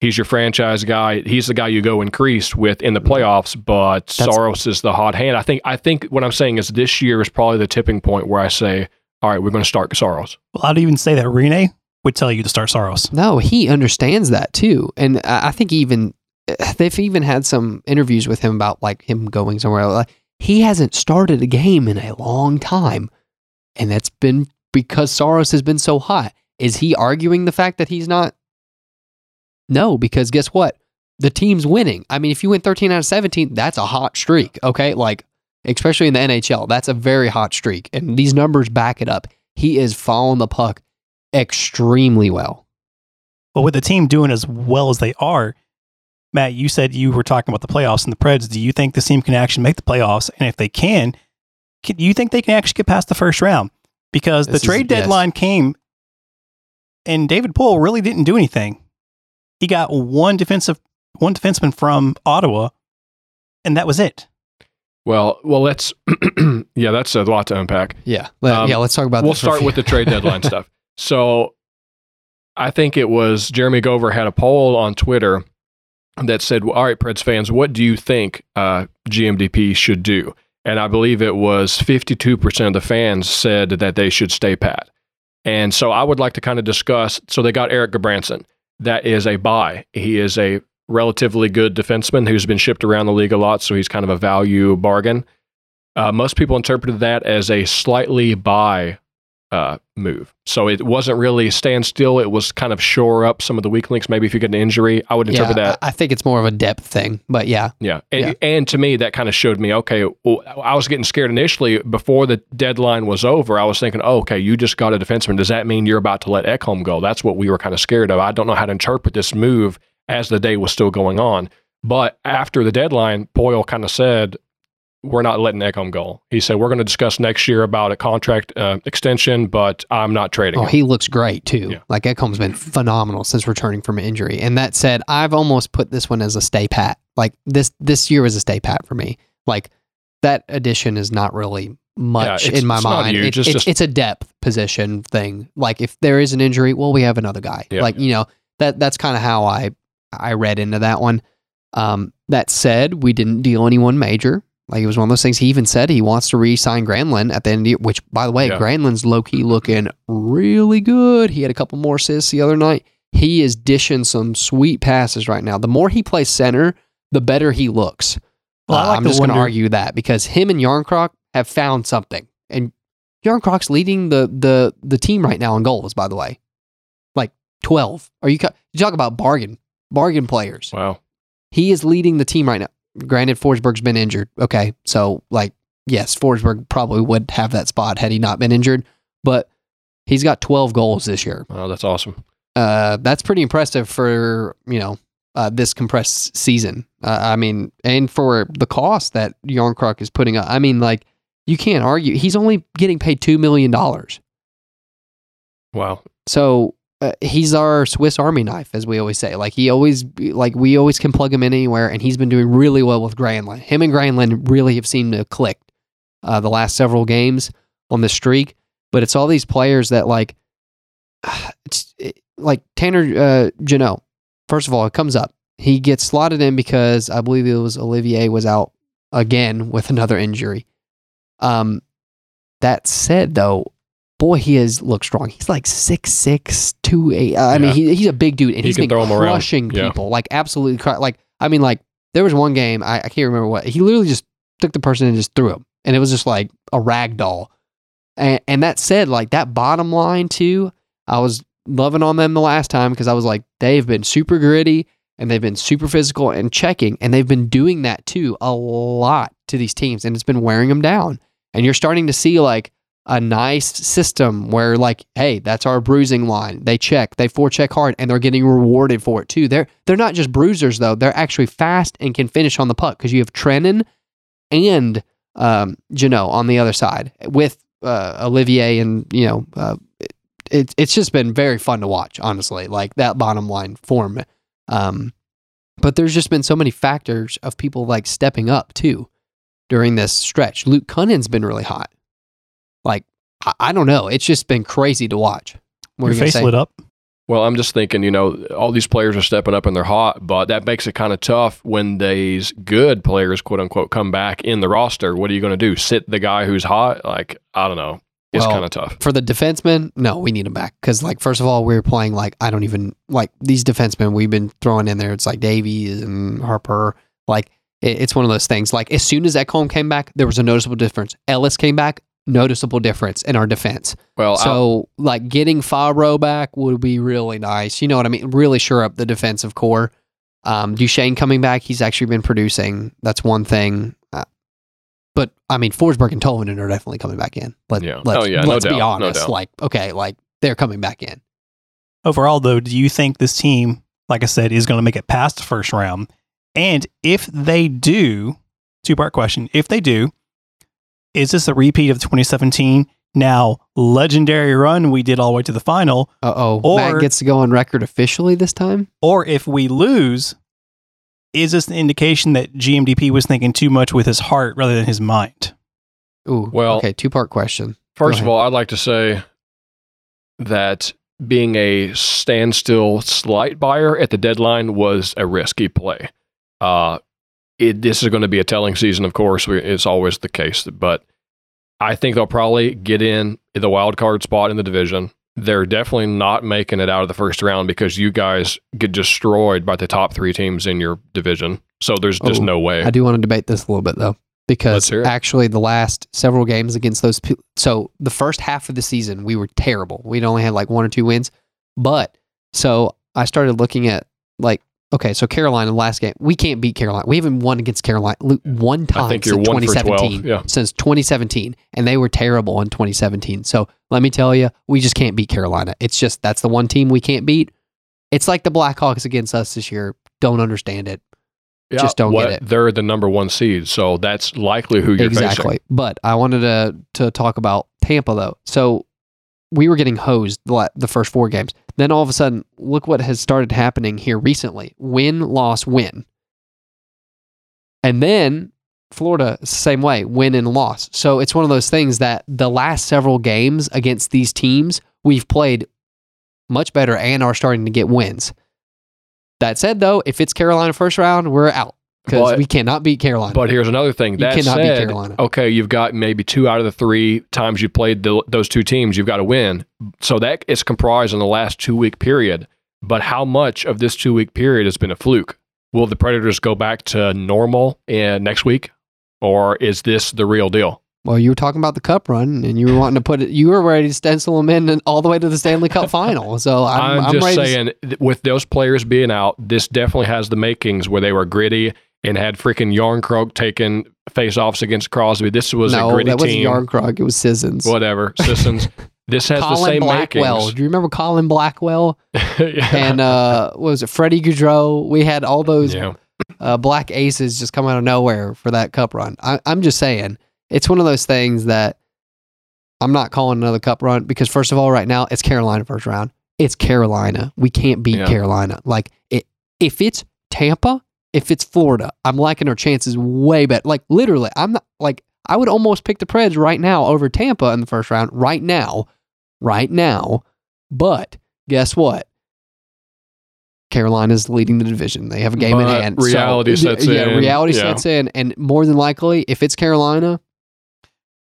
Speaker 4: he's your franchise guy. He's the guy you go increase with in the mm-hmm. playoffs, but
Speaker 3: That's-
Speaker 4: Saros is the hot hand. I think I think what I'm saying is this year is probably the tipping point where I say, all right, we're going to start Saros.
Speaker 2: Well, I'd even say that Rinne would tell you to start Saros.
Speaker 3: No, he understands that too, and I I think even they've even had some interviews with him about like him going somewhere. Like, he hasn't started a game in a long time, and that's been because Saros has been so hot. Is he arguing the fact that he's not? No, because guess what? The team's winning. I mean, if you win 13 out of 17, that's a hot streak. Okay, like especially in the NHL, that's a very hot streak, and these numbers back it up. He is following the puck extremely well.
Speaker 2: But with the team doing as well as they are, Matt, you said you were talking about the playoffs and the Preds. Do you think this team can actually make the playoffs? And if they can, can you think they can actually get past the first round? Because
Speaker 3: This
Speaker 2: the trade
Speaker 3: yes.
Speaker 2: deadline came And David Poile really didn't do anything. He got one defensive one defenseman from Ottawa, and that was it.
Speaker 4: Well, well, let's. yeah, that's a lot to unpack.
Speaker 3: Yeah, Let-
Speaker 4: Um,
Speaker 3: yeah. Let's talk about.
Speaker 4: We'll
Speaker 3: this for a
Speaker 4: start with the trade deadline stuff. So, I think it was Jeremy Gover had a poll on Twitter that said, "All right, Preds fans, what do you think uh, GMDP should do?" And I believe it was 52% of the fans said that they should stay pat. And so I would like to kind of discuss. So they got Erik Gudbranson. That is a buy. He is a relatively good defenseman who's been shipped around the league a lot, so he's kind of a value bargain. Uh, most people interpreted that as a slightly buy uh, move. So it wasn't really stand still. It was kind of shore up some of the weak links. Maybe if you get an injury, I would
Speaker 3: Yeah,
Speaker 4: interpret that.
Speaker 3: I, I think it's more of a depth thing, but yeah,
Speaker 4: Yeah. And,
Speaker 3: Yeah.
Speaker 4: and to me, that kind of showed me, okay, well, I was getting scared initially before the deadline was over. I was thinking, oh, okay, you just got a defenseman. Does that mean you're about to let Ekholm go? That's what we were kind of scared of. I don't know how to interpret this move as the day was still going on. But after the deadline, Poile kind of said, we're not letting Ekholm go. He said, we're going to discuss next year about a contract uh, extension, but I'm not trading
Speaker 3: Oh,
Speaker 4: him.
Speaker 3: he looks great too.
Speaker 4: Yeah.
Speaker 3: Like Ekholm's been phenomenal since returning from injury. And that said, I've almost put this one as a stay pat. Like this this year was a stay pat for me. Like that addition is not really much
Speaker 4: it's-
Speaker 3: in my mind. It-
Speaker 4: It's
Speaker 3: it's,
Speaker 4: just-
Speaker 3: it's a depth position thing. Like if there is an injury, well, we have another guy.
Speaker 4: Yeah.
Speaker 3: Like you know that that's kind of how I I read into that one. Um, that said, we didn't deal anyone major. Like it was one of those things. He even said he wants to re-sign Granlund at the end of the year. Which, by the way,
Speaker 4: Yeah.
Speaker 3: Granlund's low key looking really good. He had a couple more assists the other night. He is dishing some sweet passes right now. The more he plays center, the better he looks.
Speaker 2: Well, I
Speaker 3: Uh,
Speaker 2: like
Speaker 3: I'm just going to argue that because him and Jarnkrok have found something, and Jarnkrok's leading the the the team right now in goals. By the way, like twelve. Are you? ca- You talk about bargain bargain players.
Speaker 4: wow.
Speaker 3: He is leading the team right now. Granted, Forsberg's been injured. Okay, so like yes, Forsberg probably would have that spot had he not been injured, but he's got twelve goals this year.
Speaker 4: Oh, that's awesome.
Speaker 3: Uh, that's pretty impressive for you know uh, this compressed season. Uh, I mean, and for the cost that Jarnkrok is putting up, I mean, like you can't argue. He's only getting paid two million dollars,
Speaker 4: Wow.
Speaker 3: so uh, he's our Swiss Army knife, as we always say. Like he always, like we always can plug him in anywhere, and he's been doing really well with Granlund. Him and Granlund really have seemed to click uh, the last several games on the streak. But it's all these players that like, it's it, like Tanner uh, Jeannot. First of all, it comes up. He gets slotted in because I believe it was Olivier was out again with another injury. Um, that said, though, boy, he has looked strong. He's like six six two eight. Uh, I mean, he, he's a big dude, and
Speaker 4: He
Speaker 3: he's
Speaker 4: can
Speaker 3: been
Speaker 4: throw 'em around.
Speaker 3: crushing
Speaker 4: Yeah.
Speaker 3: people. Like absolutely, cru- like I mean, like there was one game I, I can't remember what he literally just took the person and just threw him, and it was just like a rag doll. And, and that said, like that bottom line too, I was loving on them the last time because I was like, they've been super gritty and they've been super physical and checking, and they've been doing that too a lot to these teams, and it's been wearing them down. And you're starting to see like a nice system where like, hey, that's our bruising line. They check, they forecheck hard, and they're getting rewarded for it too. They're they're not just bruisers though; they're actually fast and can finish on the puck because you have Trenin and um, Jeannot on the other side with uh, Olivier, and you know, uh, it, it's just been very fun to watch. Honestly, like that bottom line form. Um, but there's just been so many factors of people like stepping up too during this stretch. Luke Kunin's been really hot. Like I, I don't know, it's just been crazy to watch. What
Speaker 2: Your
Speaker 3: you gonna
Speaker 2: face
Speaker 3: say?
Speaker 2: lit up.
Speaker 4: Well, I'm just thinking, you know, all these players are stepping up and they're hot, but that makes it kind of tough when these good players, quote unquote, come back in the roster. What are you going to do? Sit the guy who's hot? Like, I don't know. It's
Speaker 3: Well,
Speaker 4: kind of tough.
Speaker 3: for the defensemen, no, we need them back because, like, first of all, we were playing like I don't even like these defensemen we've been throwing in there. It's like Davies and Harpur. Like, it, it's one of those things. Like, as soon as Ekholm came back, there was a noticeable difference. Ellis came back, noticeable difference in our defense.
Speaker 4: Well, I-
Speaker 3: So, like, getting Fabbro back would be really nice. You know what I mean? Really sure up the defensive core. Um, Duchene coming back, he's actually been producing. That's one thing. Uh, but I mean, Forsberg and Tolvanen are definitely coming back in. Let,
Speaker 4: Yeah.
Speaker 3: Let's,
Speaker 4: Oh, yeah,
Speaker 3: let's be
Speaker 4: doubt,
Speaker 3: honest.
Speaker 4: doubt.
Speaker 3: like, okay, like they're coming back in.
Speaker 2: Overall, though, do you think this team, like I said, is going to make it past the first round? And if they do, two part question: If they do, is this a repeat of 2017? now legendary run we did all the way to the final,
Speaker 3: Uh oh.
Speaker 2: Or-
Speaker 3: Matt gets to go on record officially this time.
Speaker 2: or if we lose, is this an indication that GMDP was thinking too much with his heart rather than his mind?
Speaker 3: Ooh.
Speaker 4: Well-
Speaker 3: okay. Two part question.
Speaker 4: First of all, I'd like to say that being a standstill slight buyer at the deadline was a risky play. Uh, it, this is going to be a telling season, of course. We, it's always the case, but I think they'll probably get in the wild card spot in the division. They're definitely not making it out of the first round because you guys get destroyed by the top three teams in your division. So there's just
Speaker 3: Oh,
Speaker 4: no way.
Speaker 3: I do want to debate this a little bit though, because actually the last several games against those, pe- so the first half of the season we were terrible. We'd only had like one or two wins, but so I started looking at like, okay, so Carolina last game we can't beat Carolina. We haven't won against Carolina one time since
Speaker 4: one for 12,
Speaker 3: 2017.
Speaker 4: yeah.
Speaker 3: Since 2017, and they were terrible in 2017. So let me tell you, we just can't beat Carolina. It's just that's the one team we can't beat. It's like the Blackhawks against us this year. Don't understand it. just don't get it.
Speaker 4: They're the number one seed, so that's likely who you're facing.
Speaker 3: exactly. But I wanted to to talk about Tampa though. So we were getting hosed the, first four games. Then all of a sudden, look what has started happening here recently: win, loss, win. And then Florida, same way, win and loss. So it's one of those things that the last several games against these teams, we've played much better and are starting to get wins. That said, though, if it's Carolina first round, we're out because we cannot beat Carolina.
Speaker 4: But here's another thing.
Speaker 3: You
Speaker 4: That
Speaker 3: cannot beat
Speaker 4: said,
Speaker 3: Carolina.
Speaker 4: okay, you've got maybe two out of the three times you played the, those two teams, you've got to win. So that is comprised in the last two week period. But how much of this two week period has been a fluke? Will the Predators go back to normal in next week, or is this the real deal?
Speaker 3: Well, you were talking about the cup run, and you were wanting to put it. You were ready to stencil them in and all the way to the Stanley Cup final. So I'm,
Speaker 4: I'm,
Speaker 3: I'm
Speaker 4: just
Speaker 3: to-
Speaker 4: saying, th- with those players being out, this definitely has the makings where they were gritty and had freaking Jarnkrok taking face-offs against Crosby. This was
Speaker 3: no,
Speaker 4: a gritty
Speaker 3: that wasn't
Speaker 4: team.
Speaker 3: Jarnkrok. It was Sissons.
Speaker 4: Whatever, Sissons. This has the same
Speaker 3: Blackwell.
Speaker 4: makings.
Speaker 3: Do you remember Colin Blackwell
Speaker 4: yeah.
Speaker 3: and uh, what was it Freddie Gaudreau? We had all those
Speaker 4: yeah.
Speaker 3: uh, black aces just come out of nowhere for that cup run. I, I'm just saying, it's one of those things that I'm not calling another cup run because first of all, right now it's Carolina first round. It's Carolina. We can't beat
Speaker 4: Yeah.
Speaker 3: Carolina. Like it, if it's Tampa, if it's Florida, I'm liking our chances way better. Like literally, I'm not like I would almost pick the Preds right now over Tampa in the first round. Right now, right now. But guess what? Carolina's leading the division. They have a game in hand.
Speaker 4: reality
Speaker 3: So,
Speaker 4: sets
Speaker 3: yeah,
Speaker 4: in.
Speaker 3: reality
Speaker 4: Yeah.
Speaker 3: sets in, and more than likely, if it's Carolina,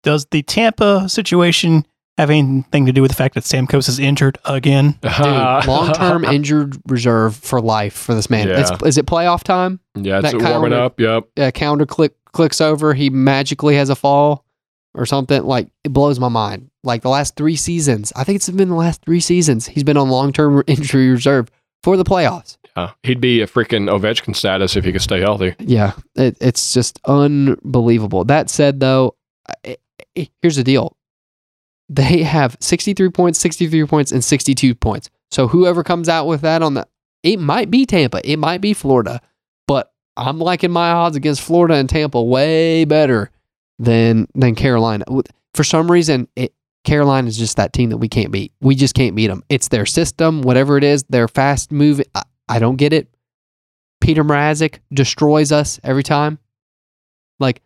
Speaker 2: Does the Tampa situation have anything to do with the fact that Stamkos is injured again?
Speaker 3: dude, long-term injured reserve for life for this man.
Speaker 4: Yeah.
Speaker 3: It's, is it playoff time?
Speaker 4: yeah, it's
Speaker 3: that
Speaker 4: warming up. Yep.
Speaker 3: A counter click clicks over, he magically has a fall or something. Like it blows my mind. Like the last three seasons, I think it's been the last three seasons. He's been on long-term injury reserve for the playoffs.
Speaker 4: Yeah. He'd be a freaking Ovechkin status if he could stay healthy.
Speaker 3: Yeah, it, it's just unbelievable. That said, though, I- I- here's the deal: they have 63 points, 63 points, and 62 points. So whoever comes out with that on the, it might be Tampa, it might be Florida, but I'm liking my odds against Florida and Tampa way better than than Carolina. For some reason, it, Carolina is just that team that we can't beat. We just can't beat them. It's their system, whatever it is. They're fast moving. I, I don't get it. Peter Mrazek destroys us every time. Like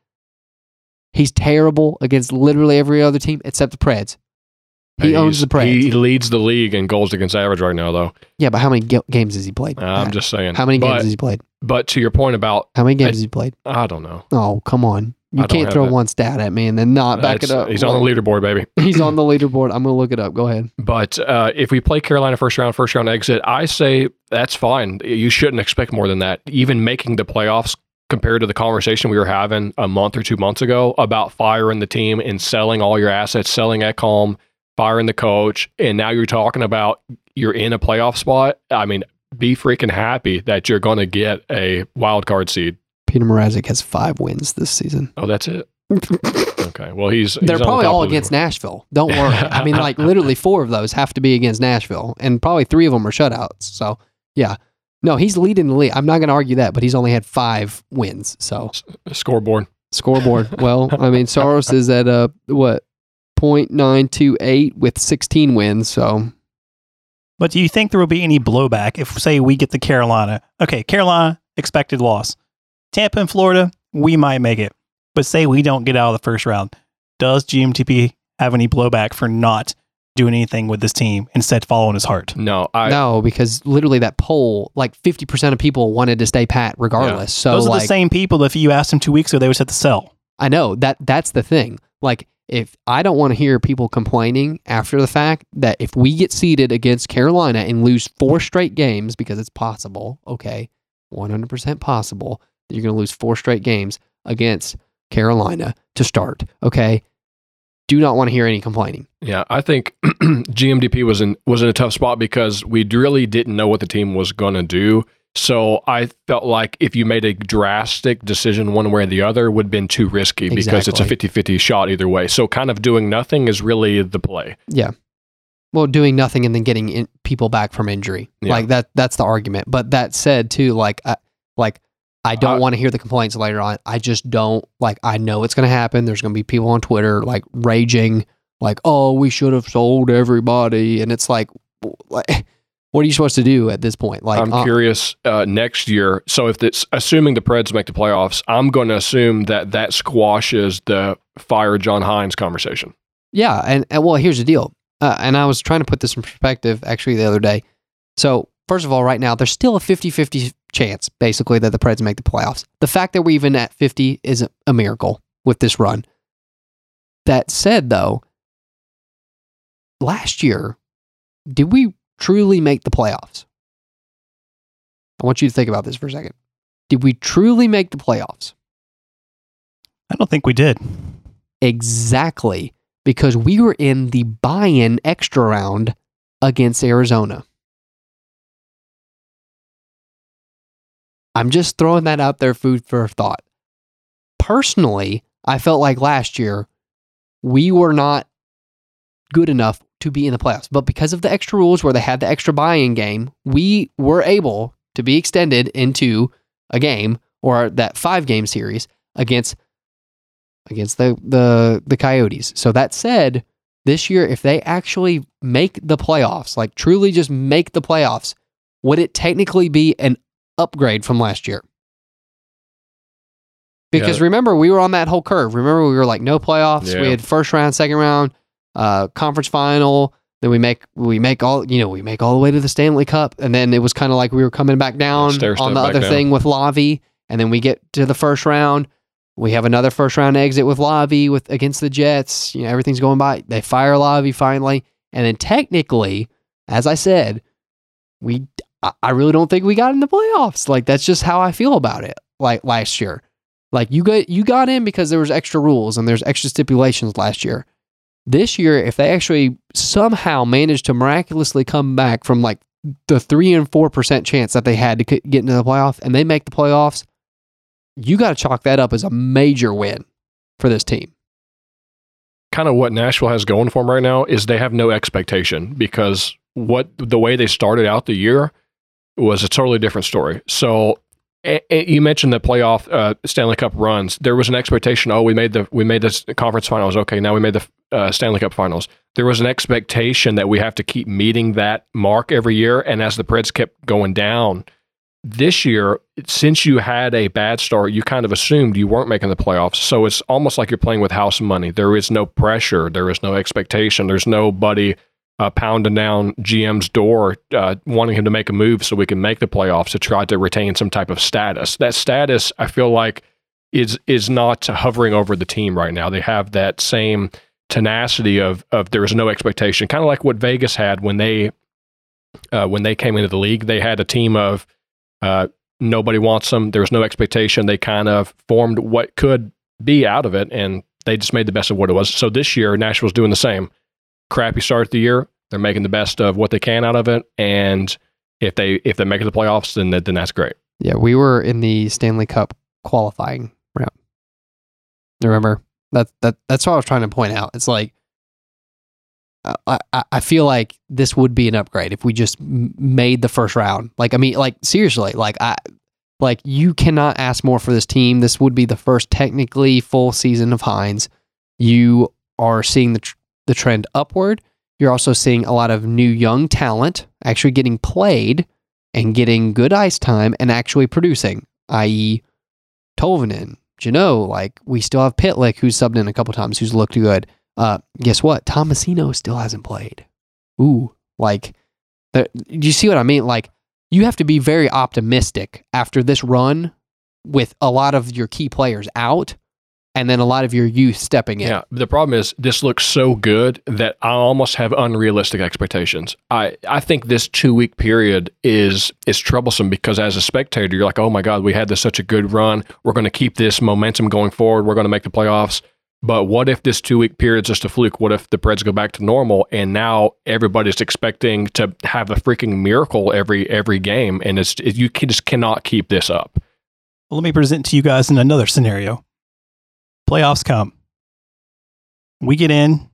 Speaker 3: he's terrible against literally every other team except the Preds. He owns the Preds.
Speaker 4: He leads the league in goals against average right now, though.
Speaker 3: yeah, but how many ga- games has he played?
Speaker 4: I'm just saying.
Speaker 3: how many
Speaker 4: but,
Speaker 3: games has he played?
Speaker 4: But to your point about,
Speaker 3: How many games
Speaker 4: I-
Speaker 3: has he played?
Speaker 4: I don't know.
Speaker 3: Oh, come on. You
Speaker 4: I don't
Speaker 3: can't
Speaker 4: have
Speaker 3: throw
Speaker 4: that.
Speaker 3: one stat at me and then not back it
Speaker 4: That's-
Speaker 3: up.
Speaker 4: He's on the leaderboard, baby.
Speaker 3: He's on the leaderboard. I'm going to look it up. Go ahead.
Speaker 4: But uh, if we play Carolina first round, first round exit, I say that's fine. You shouldn't expect more than that. Even making the playoffs compared to the conversation we were having a month or two months ago about firing the team and selling all your assets, selling Ekholm, firing the coach, and now you're talking about you're in a playoff spot. I mean, be freaking happy that you're going to get a wild card seed.
Speaker 3: Peter Mrazek has five wins this season.
Speaker 4: Oh, that's it. Okay. Well, he's
Speaker 3: They're
Speaker 4: he's
Speaker 3: probably
Speaker 4: top
Speaker 3: all
Speaker 4: the-
Speaker 3: against Nashville. Don't worry. I mean, like literally four of those have to be against Nashville, and probably three of them are shutouts. So, yeah. No, he's leading the league. I'm not going to argue that, but he's only had five wins. So,
Speaker 4: scoreboard.
Speaker 3: scoreboard. well, I mean, Saros is at uh what 6.928 with 16 wins. So,
Speaker 2: But do you think there will be any blowback if, say, we get the Carolina? Okay, Carolina expected loss. Tampa and Florida, we might make it. But say we don't get out of the first round, does GMDP have any blowback for not doing anything with this team instead following his heart?
Speaker 4: No, I
Speaker 3: no, because literally that poll, like 50% of people wanted to stay pat regardless. So,
Speaker 2: Those are
Speaker 3: like,
Speaker 2: the same people if you asked them two weeks ago, they would have to sell.
Speaker 3: I know that that's the thing. Like, if I don't want to hear people complaining after the fact that if we get seeded against Carolina and lose four straight games, because it's possible, okay, 100% possible that you're going to lose four straight games against Carolina to start, okay, do not want to hear any complaining.
Speaker 4: Yeah, I think GMDP was in was in a tough spot because we really didn't know what the team was going to do. So I felt like if you made a drastic decision one way or the other would have been too risky because it's a
Speaker 3: Exactly.
Speaker 4: 50-50 shot either way. So kind of doing nothing is really the play.
Speaker 3: Yeah. Well, doing nothing and then getting in, people back from injury,
Speaker 4: Yeah.
Speaker 3: like that. That's the argument. But that said, too, like, I, like I don't
Speaker 4: I-
Speaker 3: want to hear the complaints later on. I just don't like. I know it's going to happen. There's going to be people on Twitter like raging, like, "Oh, we should have sold everybody," and it's like, like, what are you supposed to do at this point? Like,
Speaker 4: I'm
Speaker 3: uh,
Speaker 4: curious uh, next year. So if it's assuming the Preds make the playoffs, I'm going to assume that that squashes the fire John Hynes conversation.
Speaker 3: Yeah, and, and well, here's the deal. Uh, and I was trying to put this in perspective actually the other day. So, first of all, right now there's still a 50-50 chance basically that the Preds make the playoffs. The fact that we're even at 50 is a, a miracle with this run. That said though, last year did we truly make the playoffs? I want you to think about this for a second. Did we truly make the playoffs?
Speaker 2: I don't think we did.
Speaker 3: Exactly. Because we were in the buy in extra round against Arizona. I'm just throwing that out there, food for thought. Personally, I felt like last year we were not good enough to be in the playoffs. But because of the extra rules where they had the extra buy in game, we were able to be extended into a game or that five game series against against the the the Coyotes. So that said, this year if they actually make the playoffs, like truly just make the playoffs, would it technically be an upgrade from last year? Because
Speaker 4: Yeah.
Speaker 3: remember, we were on that whole curve. Remember, we were like no playoffs. We had first round, second round, uh, conference final. Then we make we make all you know we make all the way to the Stanley Cup, and then it was kind of like we were coming back down on the other
Speaker 4: down.
Speaker 3: thing with Lavi, and then we get to the first round. We have another first round exit with Lavi with against the Jets. You know everything's going by. They fire Lavi finally, and then technically, as I said, we I- really don't think we got in the playoffs. Like that's just how I feel about it. Like last year, like you got you got in because there was extra rules and there's extra stipulations last year. This year, if they actually somehow manage to miraculously come back from like the three and four percent chance that they had to get into the playoff, and they make the playoffs, you got to chalk that up as a major win for this team.
Speaker 4: kind of what Nashville has going for them right now is they have no expectation because what the way they started out the year was a totally different story. So a- a- you mentioned the playoff uh, Stanley Cup runs. There was an expectation. Oh, we made the we made the conference finals. Okay, now we made the uh, Stanley Cup finals. There was an expectation that we have to keep meeting that mark every year. And as the Preds kept going down, this year, since you had a bad start, you kind of assumed you weren't making the playoffs. So it's almost like you're playing with house money. There is no pressure. There is no expectation. There's nobody uh, pounding down GM's door, uh, wanting him to make a move so we can make the playoffs to try to retain some type of status. That status, I feel like, is is not hovering over the team right now. They have that same tenacity of of there is no expectation, kind of like what Vegas had when they uh, when they came into the league. They had a team of uh, nobody wants them. There was no expectation. They kind of formed what could be out of it, and they just made the best of what it was. So this year, Nashville's doing the same. Crappy start to the year. They're making the best of what they can out of it, and if they if they make it to the playoffs, then then that's great.
Speaker 3: Yeah, we were in the Stanley Cup qualifying round. Remember that that that's what I was trying to point out. It's like I I, I feel like this would be an upgrade if we just made the first round. Like I mean, like seriously, like I like you cannot ask more for this team. This would be the first technically full season of Hynes. You are seeing the tr- the trend upward. You're also seeing a lot of new young talent actually getting played and getting good ice time and actually producing, i.e., Tolvanen, Jeannot. Like we still have Pitlick who's subbed in a couple times, who's looked good. Uh, guess what? Tomasino still hasn't played. Ooh, like, do you see what I mean? Like, you have to be very optimistic after this run with a lot of your key players out and then a lot of your youth stepping in.
Speaker 4: Yeah, the problem is this looks so good that I almost have unrealistic expectations. I, I think this two week period is is troublesome because as a spectator, you're like, oh my god, we had this such a good run. We're going to keep this momentum going forward. We're going to make the playoffs. But what if this two week period is just a fluke? What if the Preds go back to normal and now everybody's expecting to have a freaking miracle every every game, and it's it, you can, just cannot keep this up.
Speaker 2: Well, let me present to you guys in another scenario. Playoffs come. We get in,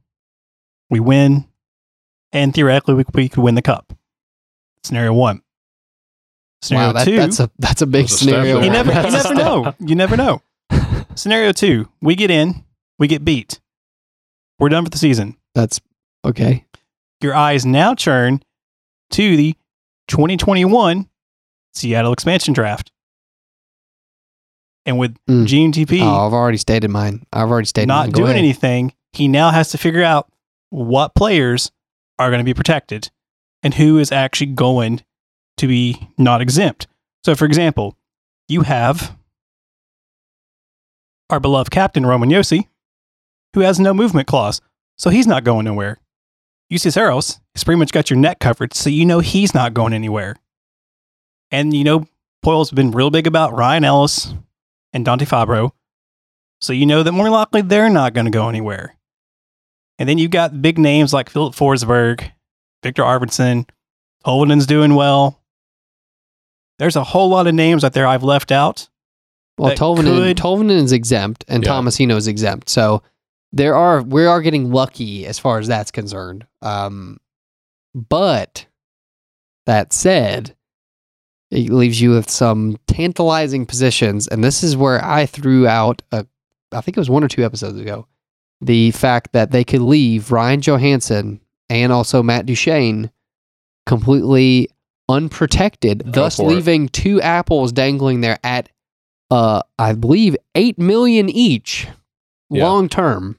Speaker 2: we win, and theoretically we, we could win the cup. Scenario one. Scenario
Speaker 3: wow, that,
Speaker 2: two.
Speaker 3: that's a that's a big
Speaker 4: That's
Speaker 3: scenario.
Speaker 4: there.
Speaker 2: you never, you never know. You never know. Scenario two. We get in, we get beat. We're done for the season.
Speaker 3: That's okay.
Speaker 2: Your eyes now turn to the 2021 Seattle expansion draft. And with
Speaker 3: Mm.
Speaker 2: GMDP
Speaker 3: Oh, I've already stated mine. I've already stated
Speaker 2: not. Doing
Speaker 3: ahead.
Speaker 2: anything, he now has to figure out what players are going to be protected and who is actually going to be not exempt. So, for example, you have our beloved captain, Roman Josi, who has no movement clause, so he's not going nowhere. Juuse Saros has pretty much got your net covered, so you know he's not going anywhere. And you know, Poile's been real big about Ryan Ellis and Dante Fabbro, so you know that more likely they're not going to go anywhere. And then you've got big names like Filip Forsberg, Viktor Arvidsson, Holden's doing well. There's a whole lot of names out there I've left out.
Speaker 3: Well,
Speaker 2: that
Speaker 3: Tolvanen,
Speaker 2: could-
Speaker 3: Tolvanen is exempt and
Speaker 4: Yeah.
Speaker 3: Tomasino is exempt. So there are we are getting lucky as far as that's concerned. Um, but that said, it leaves you with some tantalizing positions, and this is where I threw out a, I think it was one or two episodes ago, the fact that they could leave Ryan Johansen and also Matt Duchene completely unprotected,
Speaker 4: Go
Speaker 3: thus
Speaker 4: for it.
Speaker 3: leaving two apples dangling there at uh I believe 8 million each
Speaker 4: Yeah.
Speaker 3: long term.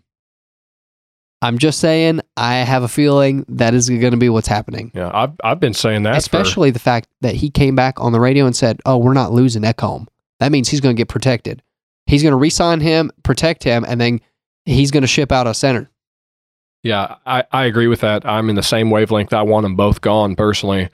Speaker 3: I'm just saying I have a feeling that is going to be what's happening.
Speaker 4: Yeah, I've I've been saying that for
Speaker 3: Especially the fact that he came back on the radio and said, "Oh, we're not losing Ekholm." That means he's going to get protected. He's going to re-sign him, protect him, and then he's going to ship out a center.
Speaker 4: Yeah, I, I agree with that. I'm in the same wavelength. I want them both gone personally.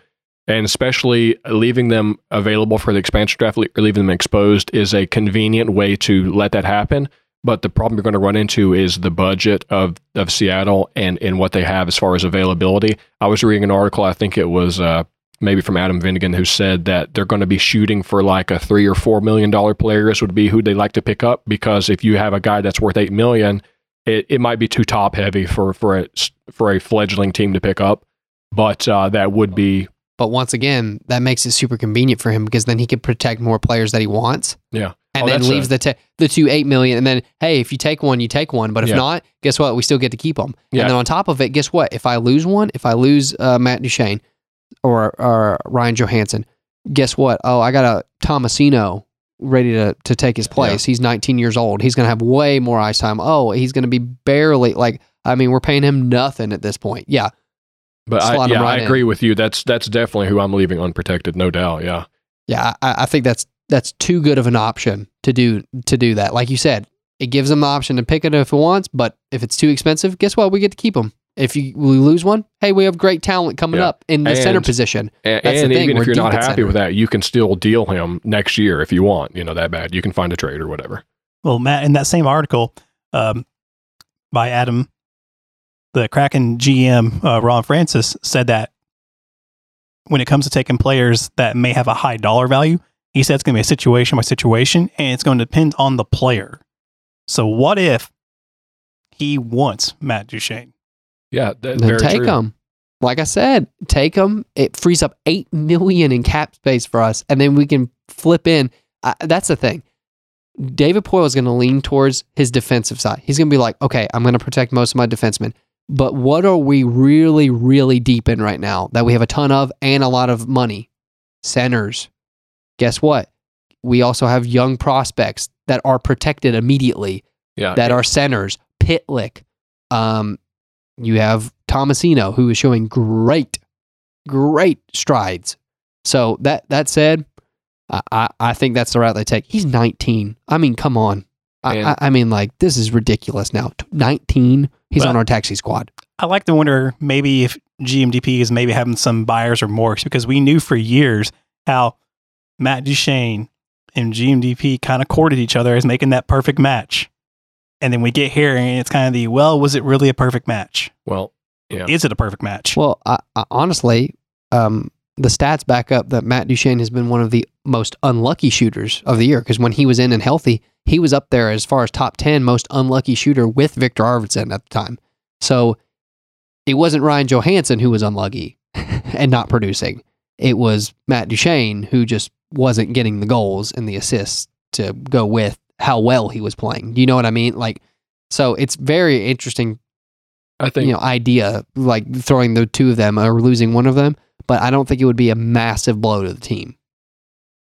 Speaker 4: And especially leaving them available for the expansion draft or leaving them exposed is a convenient way to let that happen. But the problem you're going to run into is the budget of, of Seattle and, and what they have as far as availability. I was reading an article, I think it was uh, maybe from Adam Vingan, who said that they're going to be shooting for like a three or four million dollar players would be who they like to pick up because if you have a guy that's worth eight million, it, it might be too top heavy for for a for a fledgling team to pick up, but uh, that would be
Speaker 3: But once again, that makes it super convenient for him because then he can protect more players that he wants.
Speaker 4: Yeah.
Speaker 3: And
Speaker 4: Oh,
Speaker 3: then leaves
Speaker 4: a-
Speaker 3: the te- the two eight million, and then hey, if you take one, you take one. But if
Speaker 4: Yeah.
Speaker 3: not, guess what? We still get to keep them.
Speaker 4: Yeah.
Speaker 3: And then on top of it, guess what? If I lose one, if I lose uh, Matt Duchene or or Ryan Johansen, guess what? Oh, I got a Tomasino ready to to take his place. He's 19 years old. He's gonna have way more ice time. Oh, he's gonna be barely like. I mean, we're paying him nothing at this point. Yeah,
Speaker 4: But I, yeah,
Speaker 3: right
Speaker 4: I
Speaker 3: in.
Speaker 4: agree with you. That's that's definitely who I'm leaving unprotected, no doubt. Yeah,
Speaker 3: Yeah, I, I think that's that's too good of an option to do to do that. Like you said, it gives them the option to pick it if it wants, but if it's too expensive, guess what? We get to keep them. If you we lose one, hey, we have great talent coming
Speaker 4: Yeah.
Speaker 3: up in the center position.
Speaker 4: and,
Speaker 3: That's the
Speaker 4: and
Speaker 3: thing,
Speaker 4: even
Speaker 3: we're
Speaker 4: if you're not happy
Speaker 3: center.
Speaker 4: with that, you can still deal him next year if you want. You know that bad, you can find a trade or whatever.
Speaker 2: Well, Matt, in that same article um, by Adam, the Kraken GM, uh, Ron Francis, said that when it comes to taking players that may have a high dollar value, he said it's going to be a situation by situation and it's going to depend on the player. So, what if he wants Matt Duchene?
Speaker 4: Yeah, that,
Speaker 3: Then
Speaker 4: very
Speaker 3: take
Speaker 4: true.
Speaker 3: them. Like I said, take him. It frees up eight million in cap space for us, and then we can flip in. Uh, that's the thing. David Poile is going to lean towards his defensive side. He's going to be like, okay, I'm going to protect most of my defensemen. But what are we really, really deep in right now that we have a ton of and a lot of money? Centers. Guess what? We also have young prospects that are protected immediately
Speaker 4: Yeah.
Speaker 3: that are centers. Pitlick. Um, you have Tomasino, who is showing great, great strides. So that that said, I, I, I think that's the route they take. He's 19. I mean, come on. I, I, I mean, like this is ridiculous now. 19. He's
Speaker 2: Well-
Speaker 3: on our taxi squad.
Speaker 2: I like to wonder maybe if GMDP is maybe having some buyer's remorse because we knew for years how Matt Duchene and GMDP kind of courted each other as making that perfect match. And then we get here and it's kind of the, well, was it really a perfect match?
Speaker 4: well, Yeah.
Speaker 2: Is it a perfect match?
Speaker 3: Well, I, I, honestly, um, the stats back up that Matt Duchene has been one of the most unlucky shooters of the year because when he was in and healthy, he was up there as far as top 10 most unlucky shooter with Viktor Arvidsson at the time. So it wasn't Ryan Johansen who was unlucky and not producing. It was Matt Duchene who just wasn't getting the goals and the assists to go with how well he was playing. Do you know what I mean? Like, so it's very interesting
Speaker 4: I think
Speaker 3: you know idea like throwing the two of them or losing one of them but i don't think it would be a massive blow to the team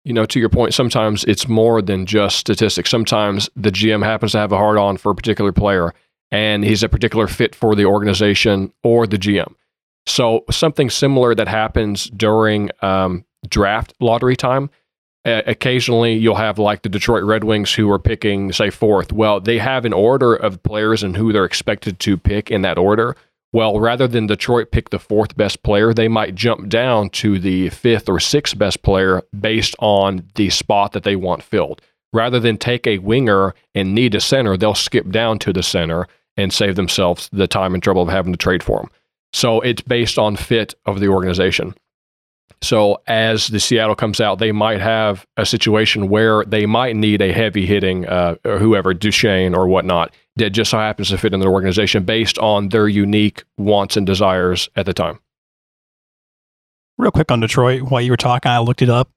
Speaker 4: you know, to your point, sometimes it's more than just statistics. Sometimes the GM happens to have a hard on for a particular player and he's a particular fit for the organization or the GM. So, something similar that happens during um, draft lottery time. Uh, occasionally, you'll have like the Detroit Red Wings who are picking, say, fourth. Well, they have an order of players and who they're expected to pick in that order. Well, rather than Detroit pick the fourth best player, they might jump down to the fifth or sixth best player based on the spot that they want filled. Rather than take a winger and need a center, they'll skip down to the center and save themselves the time and trouble of having to trade for him. So it's based on fit of the organization. So as the Seattle comes out, they might have a situation where they might need a heavy hitting, uh, or whoever, Duchene or whatnot, that just so happens to fit in their organization based on their unique wants and desires at the time.
Speaker 2: Real quick on Detroit, while you were talking, I looked it up.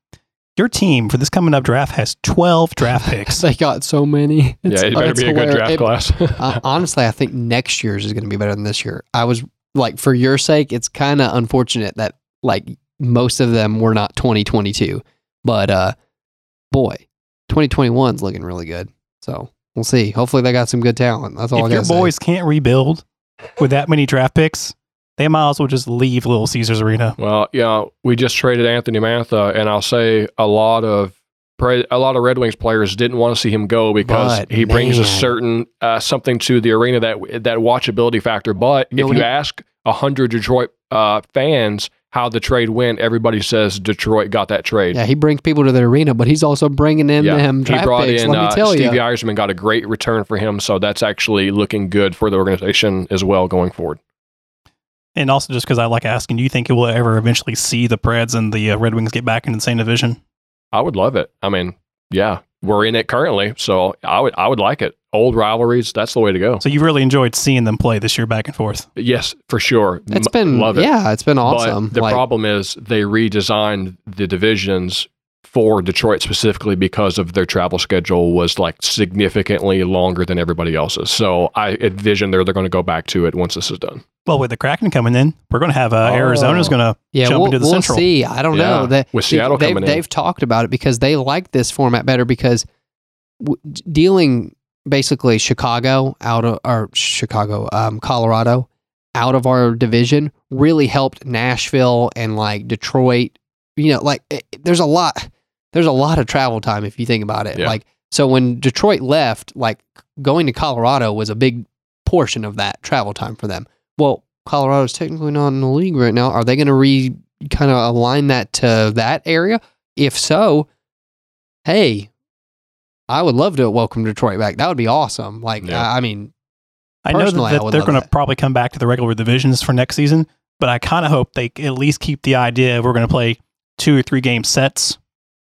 Speaker 2: Your team for this coming up draft has 12 draft picks.
Speaker 3: they got so many It's-
Speaker 4: yeah, it better
Speaker 3: it's
Speaker 4: be a good draft
Speaker 3: It-
Speaker 4: class.
Speaker 3: uh, honestly i think next year's is going to be better than this year i was like for your sake it's kind of unfortunate that like most of them were not 2022 but uh boy 2021's looking really good. So we'll see. Hopefully they got some good talent. That's all
Speaker 2: if
Speaker 3: got
Speaker 2: your boys can't rebuild with that many draft picks, they might as well just leave Little Caesars Arena.
Speaker 4: Well, yeah, we just traded Anthony Mantha, and I'll say a lot of pre- a lot of Red Wings players didn't want to see him go because
Speaker 3: But,
Speaker 4: he brings a certain uh, something to the arena that that watchability factor. But if
Speaker 3: Nobody-
Speaker 4: you ask hundred Detroit uh, fans how the trade went, everybody says Detroit got that trade.
Speaker 3: Yeah, he brings people to the arena, but he's also bringing in
Speaker 4: Yeah,
Speaker 3: them
Speaker 4: he brought
Speaker 3: picks.
Speaker 4: in
Speaker 3: let me
Speaker 4: uh,
Speaker 3: tell
Speaker 4: Stevie
Speaker 3: you.
Speaker 4: Yzerman got a great return for him, so that's actually looking good for the organization as well going forward.
Speaker 2: And also, just because I like asking, do you think it will ever eventually see the Preds and the uh, Red Wings get back into the same division?
Speaker 4: I would love it. I mean, yeah, we're in it currently, so I would I would like it. Old rivalries, that's the way to go.
Speaker 2: So you really enjoyed seeing them play this year back and forth.
Speaker 4: Yes, for sure.
Speaker 3: It's
Speaker 4: M-
Speaker 3: been
Speaker 4: love it.
Speaker 3: yeah, it's been awesome.
Speaker 4: But the
Speaker 3: Like,
Speaker 4: problem is they redesigned the divisions for Detroit specifically because of their travel schedule was like significantly longer than everybody else's. So I envision they're they're going to go back to it once this is done.
Speaker 2: Well, with the Kraken coming in, we're going to have uh,
Speaker 4: Oh.
Speaker 2: Arizona's going to
Speaker 3: yeah,
Speaker 2: jump
Speaker 3: we'll,
Speaker 2: into the
Speaker 3: we'll
Speaker 2: Central.
Speaker 3: see. I don't
Speaker 4: Yeah,
Speaker 3: know. They,
Speaker 4: with Seattle
Speaker 3: they've,
Speaker 4: coming in.
Speaker 3: they've talked about it because they like this format better because w- d- dealing basically Chicago out of or Chicago, um, Colorado out of our division really helped Nashville and like Detroit. You know, like it, there's a lot. There's a lot of travel time if you think about it.
Speaker 4: Yeah.
Speaker 3: Like so, when Detroit left, like going to Colorado was a big portion of that travel time for them. Well, Colorado's technically not in the league right now. Are they going to re kind of align that to that area? If so, hey, I would love to welcome Detroit back. That would be awesome. Like,
Speaker 4: Yeah.
Speaker 3: I, I mean,
Speaker 2: I know that, that
Speaker 3: would
Speaker 2: they're going to probably come back to the regular divisions for next season, but I kind of hope they at least keep the idea of we're going to play two or three game sets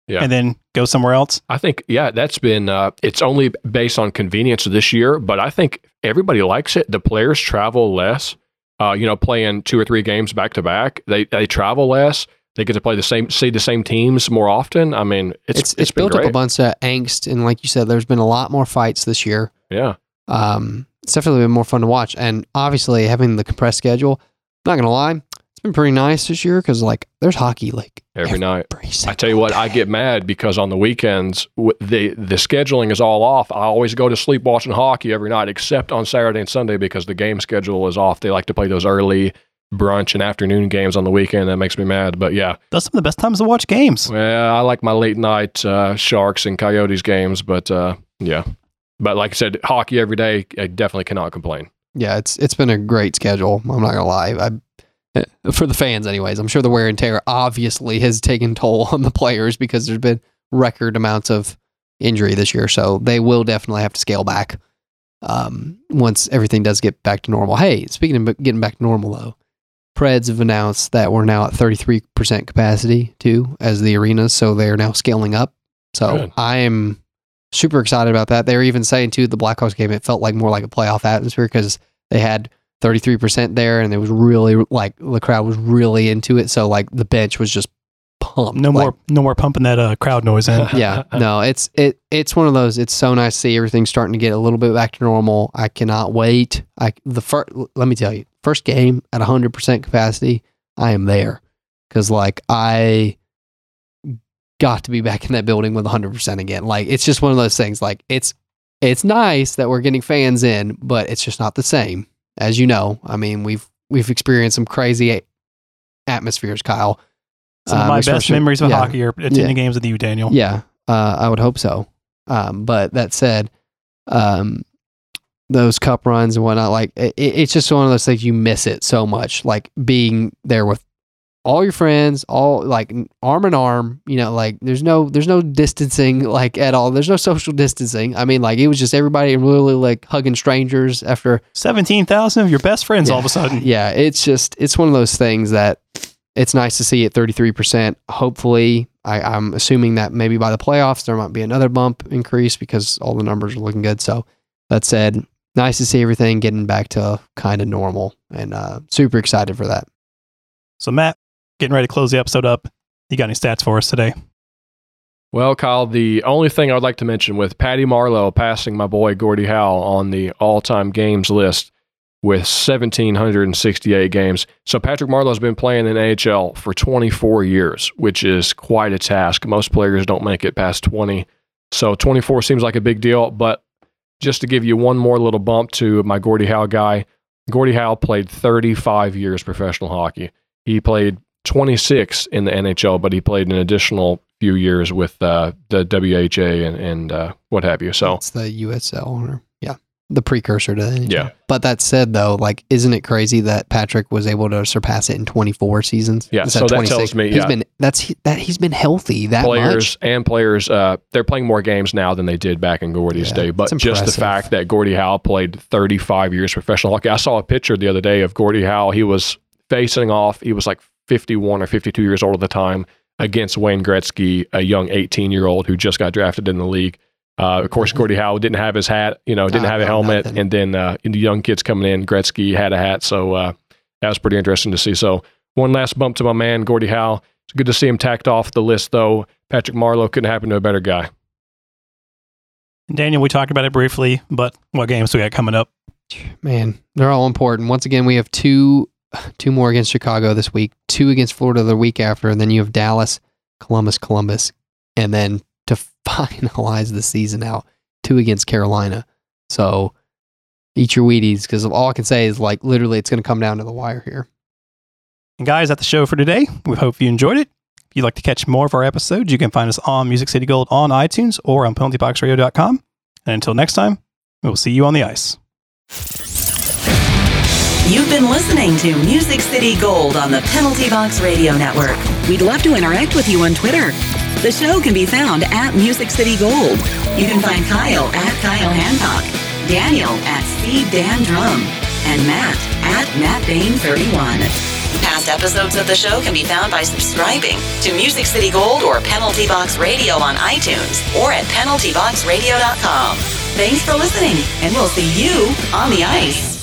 Speaker 4: Yeah.
Speaker 2: and then go somewhere else.
Speaker 4: I think yeah, that's been uh, it's only based on convenience this year, but I think everybody likes it. The players travel less. Uh, you know, playing two or three games back to back, they they travel less. They get to play the same, see the same teams more often. I mean, it's
Speaker 3: it's
Speaker 4: it's,
Speaker 3: it's,
Speaker 4: been
Speaker 3: built
Speaker 4: great.
Speaker 3: up a bunch of angst, and like you said, there's been a lot more fights this year.
Speaker 4: yeah,
Speaker 3: Um, it's definitely been more fun to watch. And obviously, having the compressed schedule, not gonna lie, it's been pretty nice this year because like there's hockey like
Speaker 4: Every night. I tell you what, I get mad because on the weekends w- the the scheduling is all off. I always go to sleep watching hockey every night, except on Saturday and Sunday because the game schedule is off. They like to play those early brunch and afternoon games on the weekend. That makes me mad. But yeah,
Speaker 2: That's some of the best times to watch games.
Speaker 4: well, I like my late night uh, Sharks and Coyotes games. But uh, yeah, but like I said, hockey every day. I definitely cannot complain.
Speaker 3: yeah, it's it's been a great schedule. I'm not gonna lie. I for the fans, anyways. I'm sure the wear and tear obviously has taken toll on the players because there's been record amounts of injury this year. So they will definitely have to scale back um, once everything does get back to normal. Hey, speaking of getting back to normal though, Preds have announced that we're now at 33% capacity too as the arenas, so they're now scaling up. So
Speaker 4: Good.
Speaker 3: I am super excited about that. They're even saying too the Blackhawks game it felt like more like a playoff atmosphere because they had 33% there and it was really like the crowd was really into it. So like the bench was just pumped.
Speaker 2: No
Speaker 3: Like,
Speaker 2: more, no more pumping that uh, crowd noise in.
Speaker 3: yeah, no, it's it it's one of those. It's so nice to see everything starting to get a little bit back to normal. I cannot wait. I the first let me tell you, first game at hundred percent capacity, I am there because like I got to be back in that building with hundred percent again. Like it's just one of those things. Like it's it's nice that we're getting fans in, but it's just not the same. As you know, I mean we've we've experienced some crazy atmospheres, Kyle.
Speaker 2: Some of
Speaker 3: Um,
Speaker 2: my best memories of
Speaker 3: yeah.
Speaker 2: hockey are attending
Speaker 3: Yeah.
Speaker 2: games with you, Daniel.
Speaker 3: Yeah, uh, I would hope so. Um, but that said, um, those cup runs and whatnot, like it, it's just one of those things you miss it so much. Like being there with all your friends, all like arm in arm. You know, like there's no there's no distancing like at all. There's no social distancing. I mean, like it was just everybody really like hugging strangers after
Speaker 2: Seventeen thousand of your best friends all of a sudden.
Speaker 3: yeah, it's just it's one of those things that it's nice to see at 33%. Hopefully, I, I'm assuming that maybe by the playoffs there might be another bump increase because all the numbers are looking good. So that said, nice to see everything getting back to kind of normal and uh, super excited for that.
Speaker 2: So Matt, getting ready to close the episode up. You got any stats for us today?
Speaker 4: Well, Kyle, the only thing I'd like to mention with Patty Marleau passing my boy Gordie Howe on the all-time games list with 1,768 games. So Patrick Marleau's been playing in AHL for 24 years, which is quite a task. Most players don't make it past 20. So 24 seems like a big deal. But just to give you one more little bump to my Gordie Howe guy, Gordie Howe played 35 years professional hockey. He played 26 in the NHL, but he played an additional few years with uh, the WHA and, and uh, what have you. So
Speaker 3: It's the USL or yeah, the precursor to the NHL.
Speaker 4: Yeah.
Speaker 3: But that said, though, like, isn't it crazy that Patrick was able to surpass it in 24 seasons?
Speaker 4: Yeah, so
Speaker 3: of
Speaker 4: that tells me,
Speaker 3: he's
Speaker 4: yeah.
Speaker 3: been that's that he's been healthy that
Speaker 4: players
Speaker 3: much.
Speaker 4: and players, uh, they're playing more games now than they did back in Gordie's
Speaker 3: Yeah,
Speaker 4: day. But just the fact that Gordie Howe played 35 years professional hockey. I saw a picture the other day of Gordie Howe. He was facing off. He was like 51 or 52 years old at the time against Wayne Gretzky, a young 18 year old who just got drafted in the league. Uh, of course, Gordie Howe didn't have his hat, you know, didn't
Speaker 3: Ah,
Speaker 4: have a
Speaker 3: no,
Speaker 4: helmet,
Speaker 3: nothing.
Speaker 4: and then uh, the young kids coming in, Gretzky had a hat, so uh, that was pretty interesting to see. So one last bump to my man Gordie Howe. It's good to see him tacked off the list, though. Patrick Marleau couldn't happen to a better guy.
Speaker 2: Daniel, we talked about it briefly, but what games do we got coming up?
Speaker 3: Man, they're all important. Once again, we have two two more against Chicago this week, two against Florida the week after, and then you have Dallas, Columbus, Columbus, and then to finalize the season out, two against Carolina. So eat your Wheaties because all I can say is like literally it's going to come down to the wire here.
Speaker 2: And guys, that's the show for today. We hope you enjoyed it. If you'd like to catch more of our episodes, you can find us on Music City Gold on iTunes or on penaltyboxradio.com. And until next time, we'll see you on the ice.
Speaker 1: You've been listening to Music City Gold on the Penalty Box Radio Network. We'd love to interact with you on Twitter. The show can be found at Music City Gold. You can find Kyle at Kyle Hancock, Daniel at Steve Dan Drum, and Matt at Matt Bain 31. Past episodes of the show can be found by subscribing to Music City Gold or Penalty Box Radio on iTunes or at penaltyboxradio.com. Thanks for listening, and we'll see you on the ice.